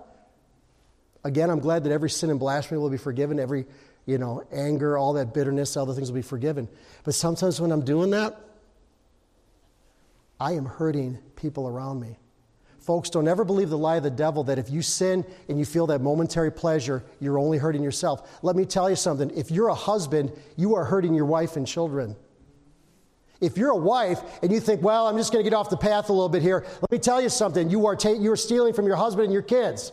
Speaker 1: Again, I'm glad that every sin and blasphemy will be forgiven, every, you know, anger, all that bitterness, all the things will be forgiven. But sometimes when I'm doing that, I am hurting people around me. Folks, don't ever believe the lie of the devil that if you sin and you feel that momentary pleasure, you're only hurting yourself. Let me tell you something. If you're a husband, you are hurting your wife and children. If you're a wife and you think, well, I'm just going to get off the path a little bit here, let me tell you something. You are, ta- you are stealing from your husband and your kids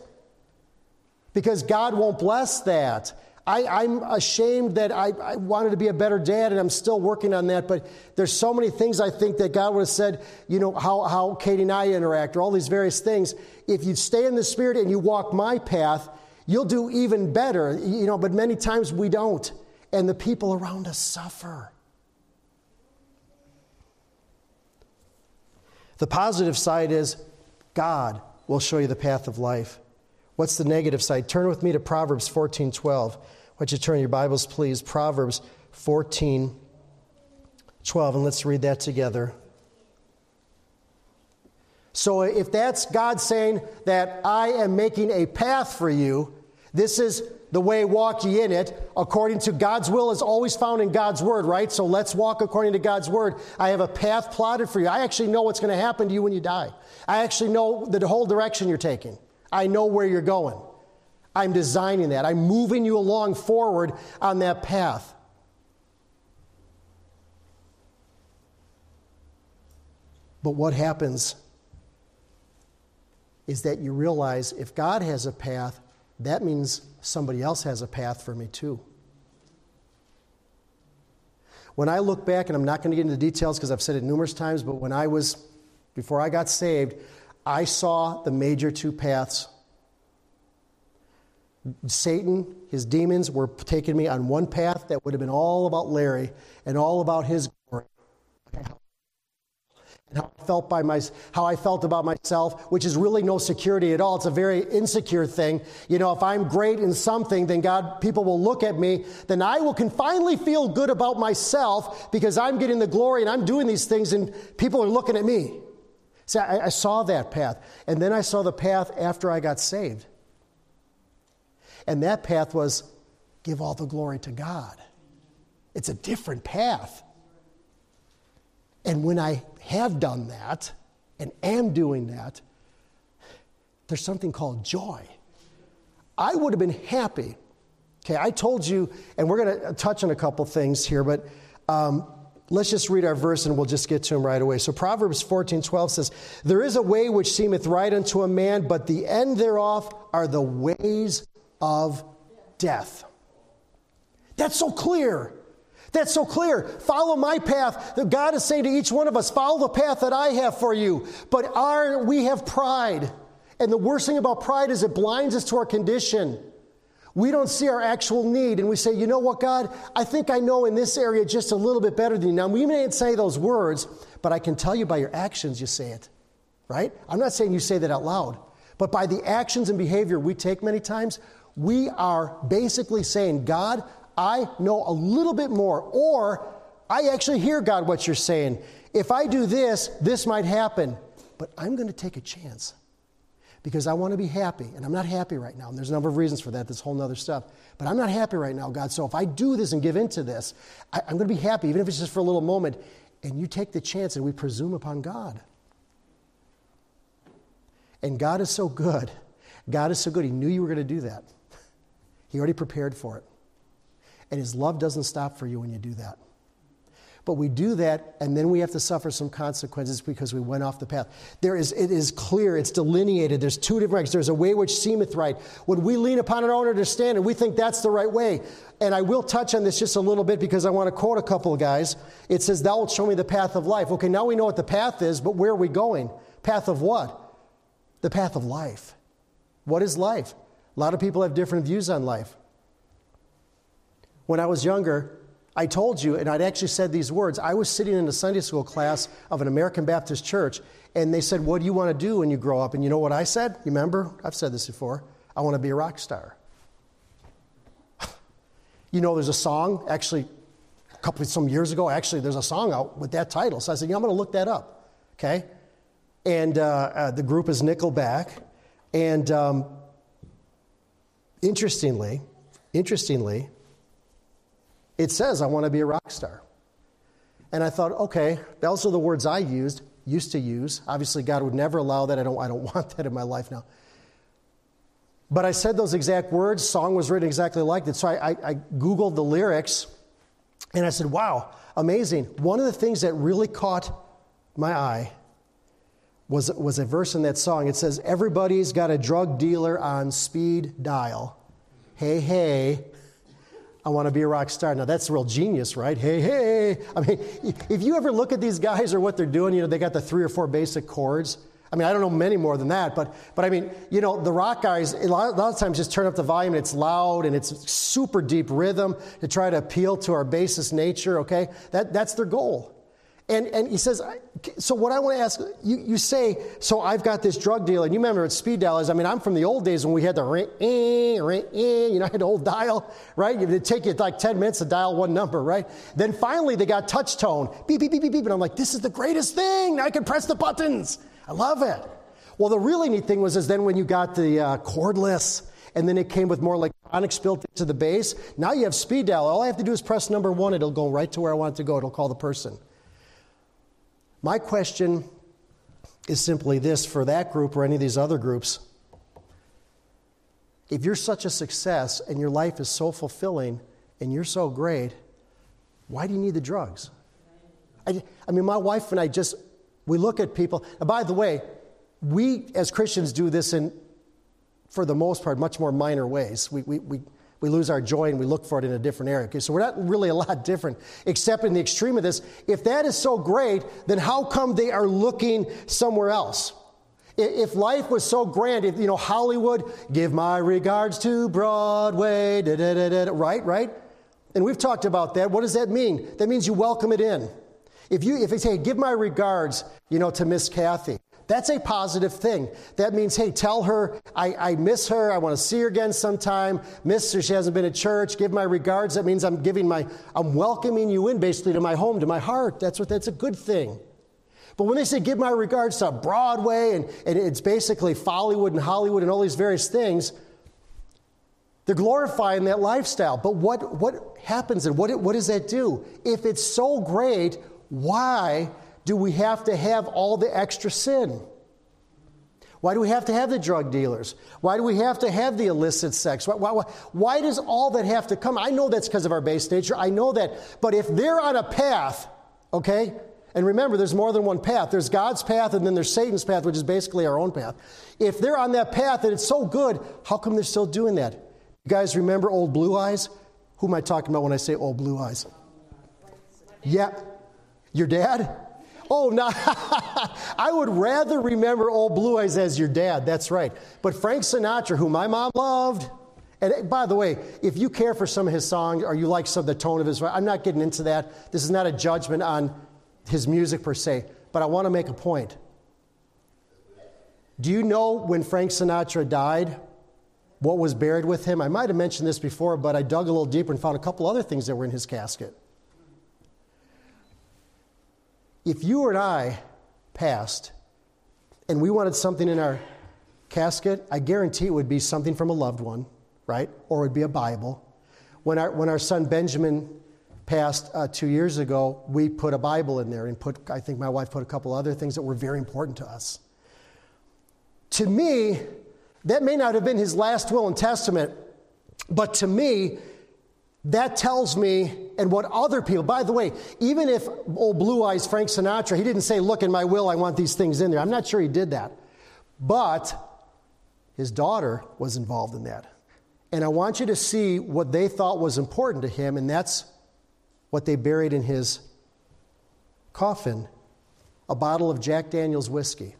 Speaker 1: because God won't bless that. I, am ashamed that I, I, wanted to be a better dad, and I'm still working on that. But there's so many things I think that God would have said, you know, how, how Katie and I interact, or all these various things. If you stay in the Spirit and you walk my path, you'll do even better. You know, but many times we don't, and the people around us suffer. The positive side is God will show you the path of life. What's the negative side? Turn with me to Proverbs 14 12. Why you turn your Bibles, please? Proverbs 14 12, and let's read that together. So, if that's God saying that I am making a path for you, this is the way walk ye in it, according to God's will is always found in God's word, right? So let's walk according to God's word. I have a path plotted for you. I actually know what's going to happen to you when you die. I actually know the whole direction you're taking. I know where you're going. I'm designing that. I'm moving you along forward on that path. But what happens is that you realize if God has a path, that means somebody else has a path for me too. When I look back, and I'm not going to get into details because I've said it numerous times, but when I was, before I got saved, I saw the major two paths. Satan, his demons were taking me on one path that would have been all about Larry and all about his glory and how I felt by my, how I felt about myself, which is really no security at all. It's a very insecure thing. You know, if I'm great in something, then God, people will look at me, then I will can finally feel good about myself because I'm getting the glory and I'm doing these things and people are looking at me. See, I, I saw that path. And then I saw the path after I got saved. And that path was give all the glory to God. It's a different path. And when I have done that and am doing that, there's something called joy. I would have been happy. Okay, I told you, and we're going to touch on a couple things here, but um, let's just read our verse and we'll just get to them right away. So Proverbs 14 12 says, There is a way which seemeth right unto a man, but the end thereof are the ways of death. That's so clear. That's so clear. Follow my path. God is saying to each one of us, follow the path that I have for you. But our, we have pride. And the worst thing about pride is it blinds us to our condition. We don't see our actual need, and we say, you know what, God, I think I know in this area just a little bit better than you. Now, we may not say those words, but I can tell you by your actions you say it, right? I'm not saying you say that out loud, but by the actions and behavior we take many times, we are basically saying, God, I know a little bit more, or I actually hear God what you're saying. If I do this, this might happen, but I'm going to take a chance because I want to be happy, and I'm not happy right now. And there's a number of reasons for that, this whole other stuff. But I'm not happy right now, God. So if I do this and give into this, I, I'm going to be happy, even if it's just for a little moment. And you take the chance, and we presume upon God. And God is so good. God is so good. He knew you were going to do that. He already prepared for it. And His love doesn't stop for you when you do that. But we do that, and then we have to suffer some consequences because we went off the path. There is, it is clear, it's delineated. There's two different ways. There's a way which seemeth right. When we lean upon our own understanding, we think that's the right way. And I will touch on this just a little bit because I want to quote a couple of guys. It says, Thou wilt show me the path of life. Okay, now we know what the path is, but where are we going? Path of what? The path of life. What is life? A lot of people have different views on life. When I was younger, I told you, and I'd actually said these words. I was sitting in a Sunday school class of an American Baptist church, and they said, What do you want to do when you grow up? And you know what I said? You remember? I've said this before. I want to be a rock star. you know, there's a song, actually, a couple of some years ago, actually, there's a song out with that title. So I said, Yeah, I'm going to look that up. Okay? And uh, uh, the group is Nickelback. And um, interestingly, interestingly, it says, I want to be a rock star. And I thought, okay, those are the words I used, used to use. Obviously, God would never allow that. I don't, I don't want that in my life now. But I said those exact words. Song was written exactly like that. So I, I, I Googled the lyrics and I said, wow, amazing. One of the things that really caught my eye was, was a verse in that song. It says, Everybody's got a drug dealer on speed dial. Hey, hey, I want to be a rock star. Now that's real genius, right? Hey, hey. I mean, if you ever look at these guys or what they're doing, you know, they got the three or four basic chords. I mean, I don't know many more than that, but, but I mean, you know, the rock guys, a lot, a lot of times just turn up the volume and it's loud and it's super deep rhythm to try to appeal to our basest nature, okay? That, that's their goal. And, and he says, so what I want to ask, you, you say, so I've got this drug deal, and you remember at speed dialers, I mean, I'm from the old days when we had the ring, ring, you know, I had the old dial, right? It'd take you like 10 minutes to dial one number, right? Then finally they got touch tone, beep, beep, beep, beep, beep, and I'm like, this is the greatest thing. I can press the buttons. I love it. Well, the really neat thing was is then when you got the uh, cordless, and then it came with more electronics built into the base. Now you have speed dial. All I have to do is press number one. It'll go right to where I want it to go. It'll call the person. My question is simply this for that group or any of these other groups. If you're such a success and your life is so fulfilling and you're so great, why do you need the drugs? I, I mean, my wife and I just, we look at people. And by the way, we as Christians do this in, for the most part, much more minor ways. We, we, we, we lose our joy and we look for it in a different area. Okay, so we're not really a lot different, except in the extreme of this. If that is so great, then how come they are looking somewhere else? If life was so grand, if, you know, Hollywood, give my regards to Broadway, da, da, da, right, right? And we've talked about that. What does that mean? That means you welcome it in. If you, if they say, give my regards, you know, to Miss Kathy, that's a positive thing. That means, hey, tell her I, I miss her. I want to see her again sometime. Miss her. She hasn't been at church. Give my regards. That means I'm giving my, I'm welcoming you in basically to my home, to my heart. That's what, that's a good thing. But when they say give my regards to Broadway and, and it's basically Follywood and Hollywood and all these various things, they're glorifying that lifestyle. But what, what happens and what, what does that do? If it's so great, why do we have to have all the extra sin? Why do we have to have the drug dealers? Why do we have to have the illicit sex? Why, why, why does all that have to come? I know that's because of our base nature. I know that. But if they're on a path, okay, and remember, there's more than one path. There's God's path, and then there's Satan's path, which is basically our own path. If they're on that path and it's so good, how come they're still doing that? You guys remember old blue eyes? Who am I talking about when I say old blue eyes? Yeah. Your dad? Oh, no. I would rather remember old Blue Eyes as your dad. That's right. But Frank Sinatra, who my mom loved, and eh, by the way, if you care for some of his songs or you like some of the tone of his, voice, I'm not getting into that. This is not a judgment on his music per se, but I want to make a point. Do you know when Frank Sinatra died, what was buried with him? I might have mentioned this before, but I dug a little deeper and found a couple other things that were in his casket. If you and I passed and we wanted something in our casket, I guarantee it would be something from a loved one, right? Or it would be a Bible. When our, when our son Benjamin passed uh, two years ago, we put a Bible in there and put, I think my wife put a couple other things that were very important to us. To me, that may not have been his last will and testament, but to me, that tells me, and what other people, by the way, even if old Blue Eyes Frank Sinatra, he didn't say, Look, in my will, I want these things in there. I'm not sure he did that. But his daughter was involved in that. And I want you to see what they thought was important to him, and that's what they buried in his coffin a bottle of Jack Daniels whiskey.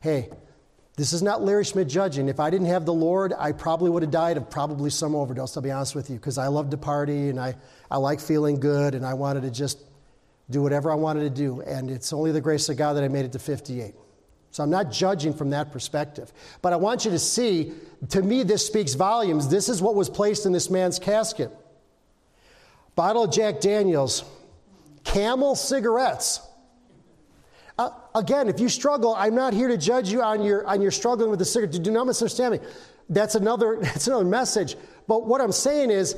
Speaker 1: Hey, this is not Larry Schmidt judging. If I didn't have the Lord, I probably would have died of probably some overdose, I'll be honest with you, because I love to party and I, I like feeling good and I wanted to just do whatever I wanted to do. And it's only the grace of God that I made it to 58. So I'm not judging from that perspective. But I want you to see, to me, this speaks volumes. This is what was placed in this man's casket bottle of Jack Daniels, camel cigarettes. Uh, again, if you struggle, I'm not here to judge you on your, on your struggling with the cigarette. Do not misunderstand me. That's another, that's another message. But what I'm saying is,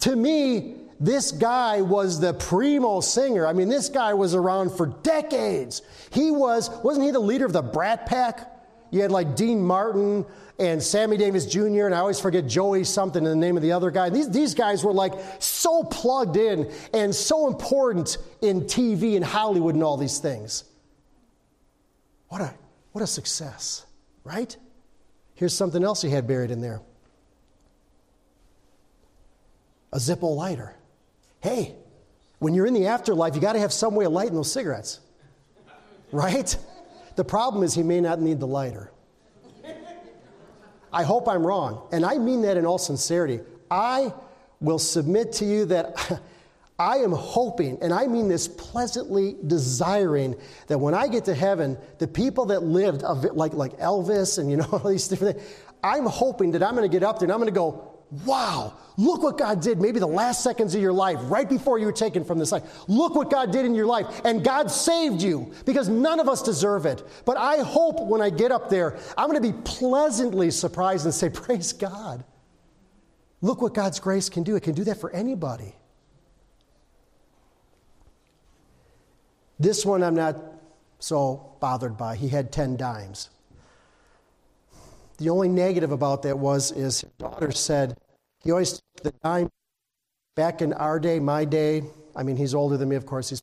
Speaker 1: to me, this guy was the primo singer. I mean, this guy was around for decades. He was, wasn't he the leader of the Brat Pack? You had like Dean Martin and Sammy Davis Jr., and I always forget Joey something in the name of the other guy. These, these guys were like so plugged in and so important in TV and Hollywood and all these things. What a, what a success, right? Here's something else he had buried in there a Zippo lighter. Hey, when you're in the afterlife, you got to have some way of lighting those cigarettes, right? The problem is he may not need the lighter. I hope I'm wrong, and I mean that in all sincerity. I will submit to you that I am hoping, and I mean this pleasantly desiring, that when I get to heaven, the people that lived, like, like Elvis and you know, all these different things, I'm hoping that I'm going to get up there and I'm going to go, wow, look what God did maybe the last seconds of your life, right before you were taken from this life. Look what God did in your life. And God saved you because none of us deserve it. But I hope when I get up there, I'm going to be pleasantly surprised and say, Praise God. Look what God's grace can do. It can do that for anybody. This one I'm not so bothered by. He had 10 dimes. The only negative about that was is his daughter said he always took the dime back in our day, my day. I mean, he's older than me, of course. He's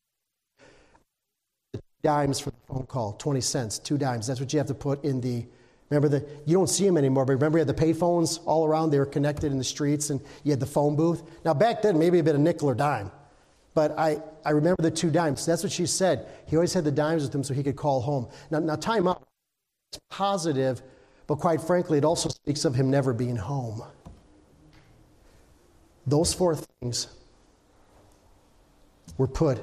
Speaker 1: the dimes for the phone call, 20 cents, two dimes. That's what you have to put in the. Remember the you don't see them anymore, but remember you had the payphones all around. They were connected in the streets, and you had the phone booth. Now back then, maybe a bit of nickel or dime. But I, I remember the two dimes. That's what she said. He always had the dimes with him so he could call home. Now, now time out. It's positive, but quite frankly, it also speaks of him never being home. Those four things were put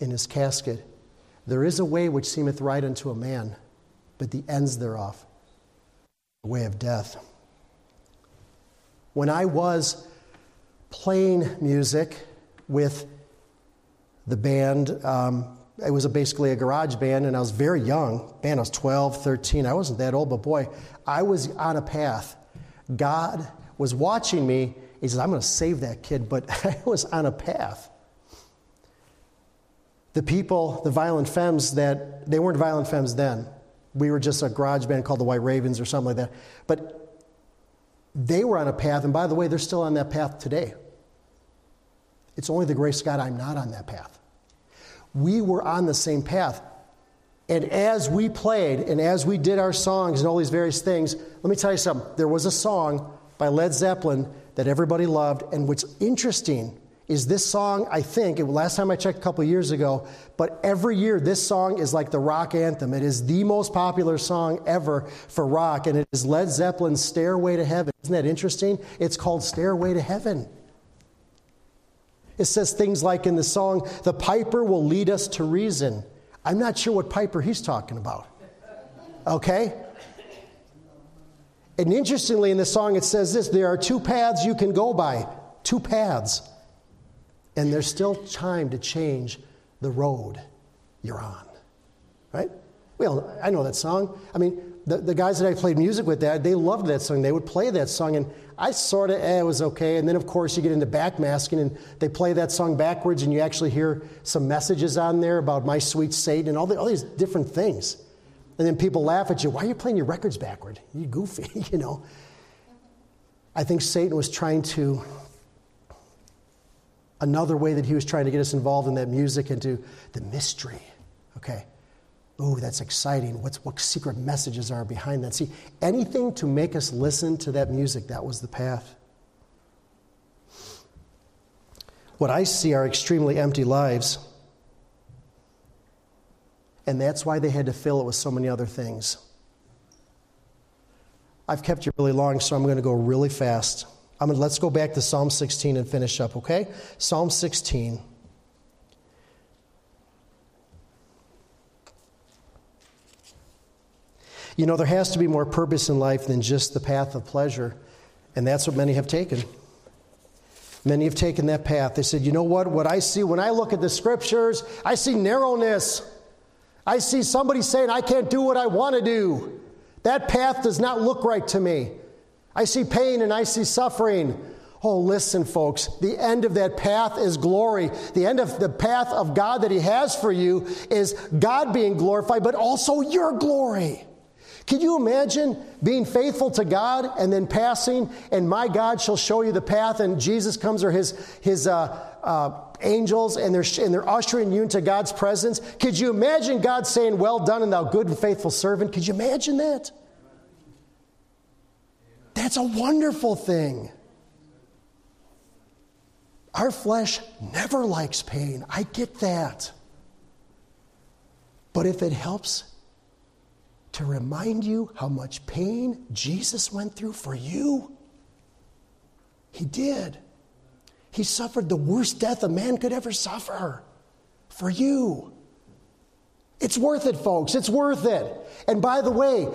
Speaker 1: in his casket. There is a way which seemeth right unto a man, but the ends thereof, the way of death. When I was playing music, with the band. Um, it was a, basically a garage band, and I was very young. Man, I was 12, 13. I wasn't that old, but boy, I was on a path. God was watching me. He says, I'm going to save that kid, but I was on a path. The people, the violent femmes that, they weren't violent femmes then. We were just a garage band called the White Ravens or something like that. But they were on a path, and by the way, they're still on that path today. It's only the grace of God I'm not on that path. We were on the same path. And as we played and as we did our songs and all these various things, let me tell you something. There was a song by Led Zeppelin that everybody loved. And what's interesting is this song, I think, last time I checked a couple years ago, but every year this song is like the rock anthem. It is the most popular song ever for rock, and it is Led Zeppelin's Stairway to Heaven. Isn't that interesting? It's called Stairway to Heaven. It says things like in the song, the piper will lead us to reason. I'm not sure what piper he's talking about. Okay? And interestingly, in the song, it says this there are two paths you can go by, two paths. And there's still time to change the road you're on. Right? Well, I know that song. I mean, the, the guys that I played music with, that they loved that song. They would play that song, and I sort of, eh, it was okay. And then, of course, you get into backmasking, and they play that song backwards, and you actually hear some messages on there about my sweet Satan and all, the, all these different things. And then people laugh at you. Why are you playing your records backward? You goofy, you know. I think Satan was trying to, another way that he was trying to get us involved in that music into the mystery. Okay. Ooh, that's exciting. What's, what secret messages are behind that? See, anything to make us listen to that music, that was the path. What I see are extremely empty lives. And that's why they had to fill it with so many other things. I've kept you really long, so I'm going to go really fast. I'm going to, let's go back to Psalm 16 and finish up, okay? Psalm 16. You know, there has to be more purpose in life than just the path of pleasure, and that's what many have taken. Many have taken that path. They said, you know what? What I see when I look at the scriptures, I see narrowness. I see somebody saying, I can't do what I want to do. That path does not look right to me. I see pain and I see suffering. Oh, listen, folks, the end of that path is glory. The end of the path of God that He has for you is God being glorified, but also your glory. Can you imagine being faithful to God and then passing, and my God shall show you the path, and Jesus comes or his, his uh, uh, angels, and they're, and they're ushering you into God's presence? Could you imagine God saying, Well done, and thou good and faithful servant? Could you imagine that? That's a wonderful thing. Our flesh never likes pain. I get that. But if it helps to remind you how much pain Jesus went through for you? He did. He suffered the worst death a man could ever suffer for you. It's worth it, folks. It's worth it. And by the way,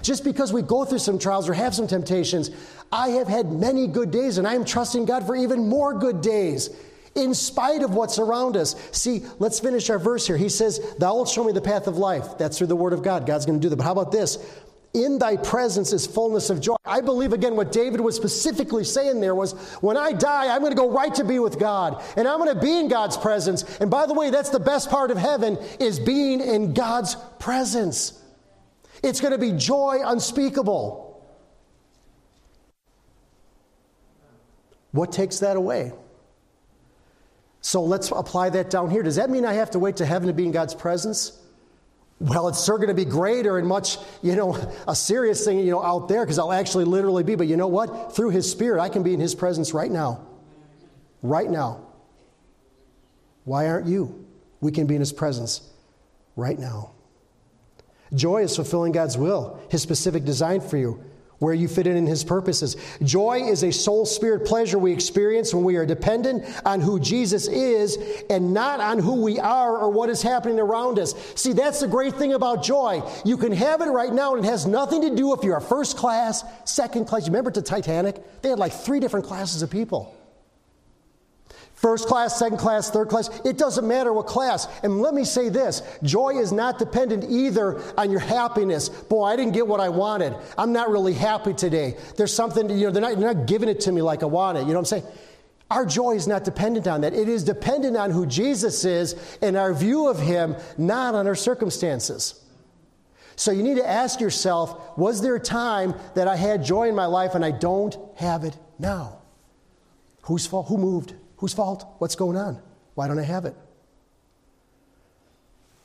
Speaker 1: just because we go through some trials or have some temptations, I have had many good days, and I am trusting God for even more good days in spite of what's around us. See, let's finish our verse here. He says, Thou wilt show me the path of life. That's through the word of God. God's going to do that. But how about this? In thy presence is fullness of joy. I believe, again, what David was specifically saying there was when I die, I'm going to go right to be with God. And I'm going to be in God's presence. And by the way, that's the best part of heaven is being in God's presence. It's going to be joy unspeakable. What takes that away? So let's apply that down here. Does that mean I have to wait to heaven to be in God's presence? Well, it's still going to be greater and much, you know, a serious thing, you know, out there because I'll actually literally be. But you know what? Through His Spirit, I can be in His presence right now. Right now. Why aren't you? We can be in His presence right now. Joy is fulfilling God's will, His specific design for you where you fit in in his purposes. Joy is a soul spirit pleasure we experience when we are dependent on who Jesus is and not on who we are or what is happening around us. See, that's the great thing about joy. You can have it right now and it has nothing to do if you're a first class, second class. You remember the Titanic? They had like three different classes of people. First class, second class, third class, it doesn't matter what class. And let me say this joy is not dependent either on your happiness. Boy, I didn't get what I wanted. I'm not really happy today. There's something, you know, they're not, they're not giving it to me like I want it. You know what I'm saying? Our joy is not dependent on that. It is dependent on who Jesus is and our view of him, not on our circumstances. So you need to ask yourself was there a time that I had joy in my life and I don't have it now? Whose fault? Who moved? Whose fault? What's going on? Why don't I have it?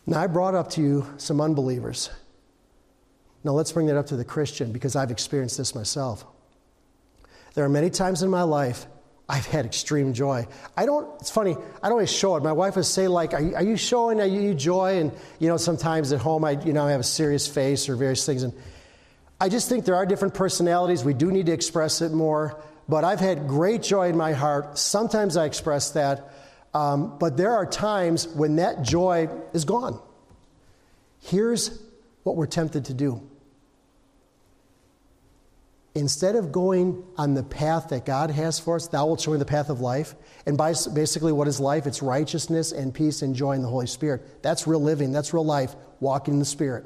Speaker 1: Now, I brought up to you some unbelievers. Now, let's bring that up to the Christian because I've experienced this myself. There are many times in my life I've had extreme joy. I don't, it's funny, I don't always show it. My wife would say, like, are you, are you showing are you joy? And, you know, sometimes at home I, you know, I have a serious face or various things. And I just think there are different personalities. We do need to express it more but I've had great joy in my heart. Sometimes I express that, um, but there are times when that joy is gone. Here's what we're tempted to do. Instead of going on the path that God has for us, thou wilt show me the path of life. And by, basically, what is life? It's righteousness and peace and joy in the Holy Spirit. That's real living, that's real life, walking in the Spirit.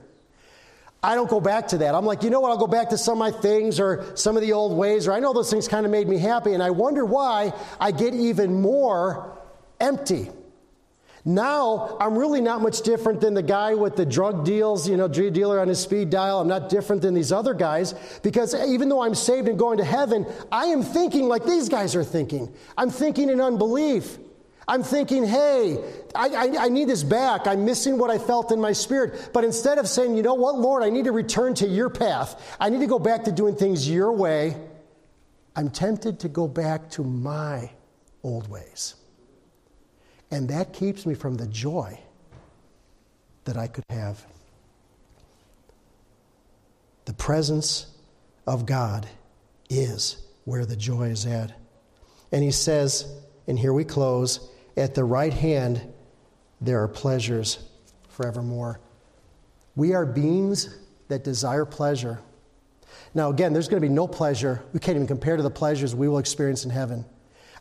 Speaker 1: I don't go back to that. I'm like, you know what? I'll go back to some of my things or some of the old ways, or I know those things kind of made me happy, and I wonder why I get even more empty. Now, I'm really not much different than the guy with the drug deals, you know, drug dealer on his speed dial. I'm not different than these other guys because even though I'm saved and going to heaven, I am thinking like these guys are thinking. I'm thinking in unbelief. I'm thinking, hey, I, I, I, need this back. I'm missing what I felt in my spirit. But instead of saying, you know what, Lord, I need to return to your path, I need to go back to doing things your way, I'm tempted to go back to my old ways. And that keeps me from the joy that I could have. The presence of God is where the joy is at. And he says, and here we close at the right hand, there are pleasures forevermore. We are beings that desire pleasure. Now, again, there's going to be no pleasure. We can't even compare to the pleasures we will experience in heaven.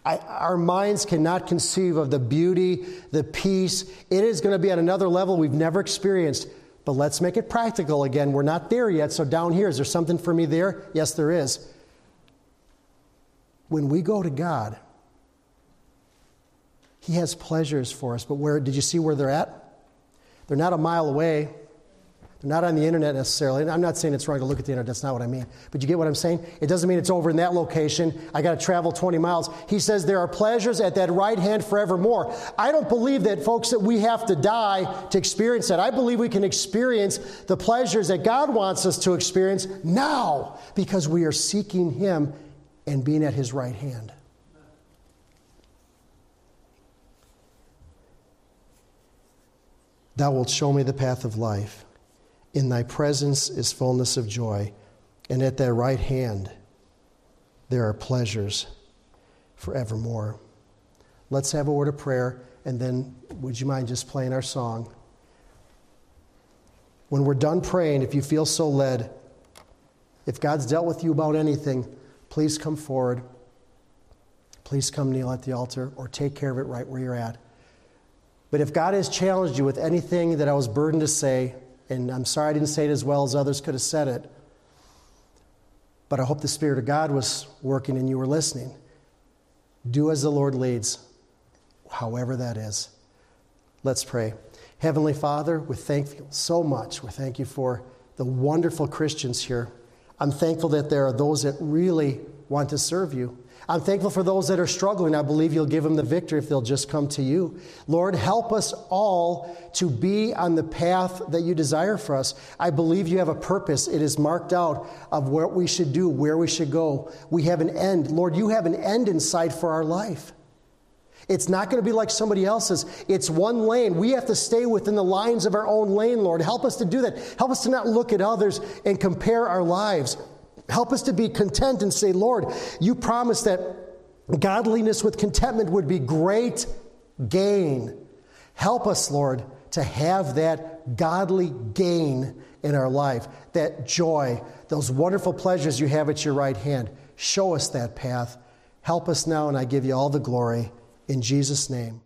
Speaker 1: I, our minds cannot conceive of the beauty, the peace. It is going to be at another level we've never experienced. But let's make it practical again. We're not there yet. So, down here, is there something for me there? Yes, there is. When we go to God, he has pleasures for us, but where did you see where they're at? They're not a mile away. They're not on the internet necessarily. I'm not saying it's wrong to look at the internet, that's not what I mean. But you get what I'm saying? It doesn't mean it's over in that location. I got to travel 20 miles. He says there are pleasures at that right hand forevermore. I don't believe that, folks, that we have to die to experience that. I believe we can experience the pleasures that God wants us to experience now because we are seeking Him and being at His right hand. Thou wilt show me the path of life. In thy presence is fullness of joy, and at thy right hand there are pleasures forevermore. let's have a word of prayer, and then would you mind just playing our song? When we're done praying, if you feel so led, if God's dealt with you about anything, please come forward. Please come kneel at the altar or take care of it right where you're at. But if God has challenged you with anything that I was burdened to say, and I'm sorry I didn't say it as well as others could have said it, but I hope the Spirit of God was working and you were listening. Do as the Lord leads, however that is. Let's pray. Heavenly Father, we thank you so much. We thank you for the wonderful Christians here. I'm thankful that there are those that really want to serve you. I'm thankful for those that are struggling. I believe you'll give them the victory if they'll just come to you. Lord, help us all to be on the path that you desire for us. I believe you have a purpose. It is marked out of what we should do, where we should go. We have an end. Lord, you have an end in sight for our life. It's not going to be like somebody else's. It's one lane. We have to stay within the lines of our own lane, Lord. Help us to do that. Help us to not look at others and compare our lives. Help us to be content and say, Lord, you promised that godliness with contentment would be great gain. Help us, Lord, to have that godly gain in our life, that joy, those wonderful pleasures you have at your right hand. Show us that path. Help us now, and I give you all the glory. In Jesus' name.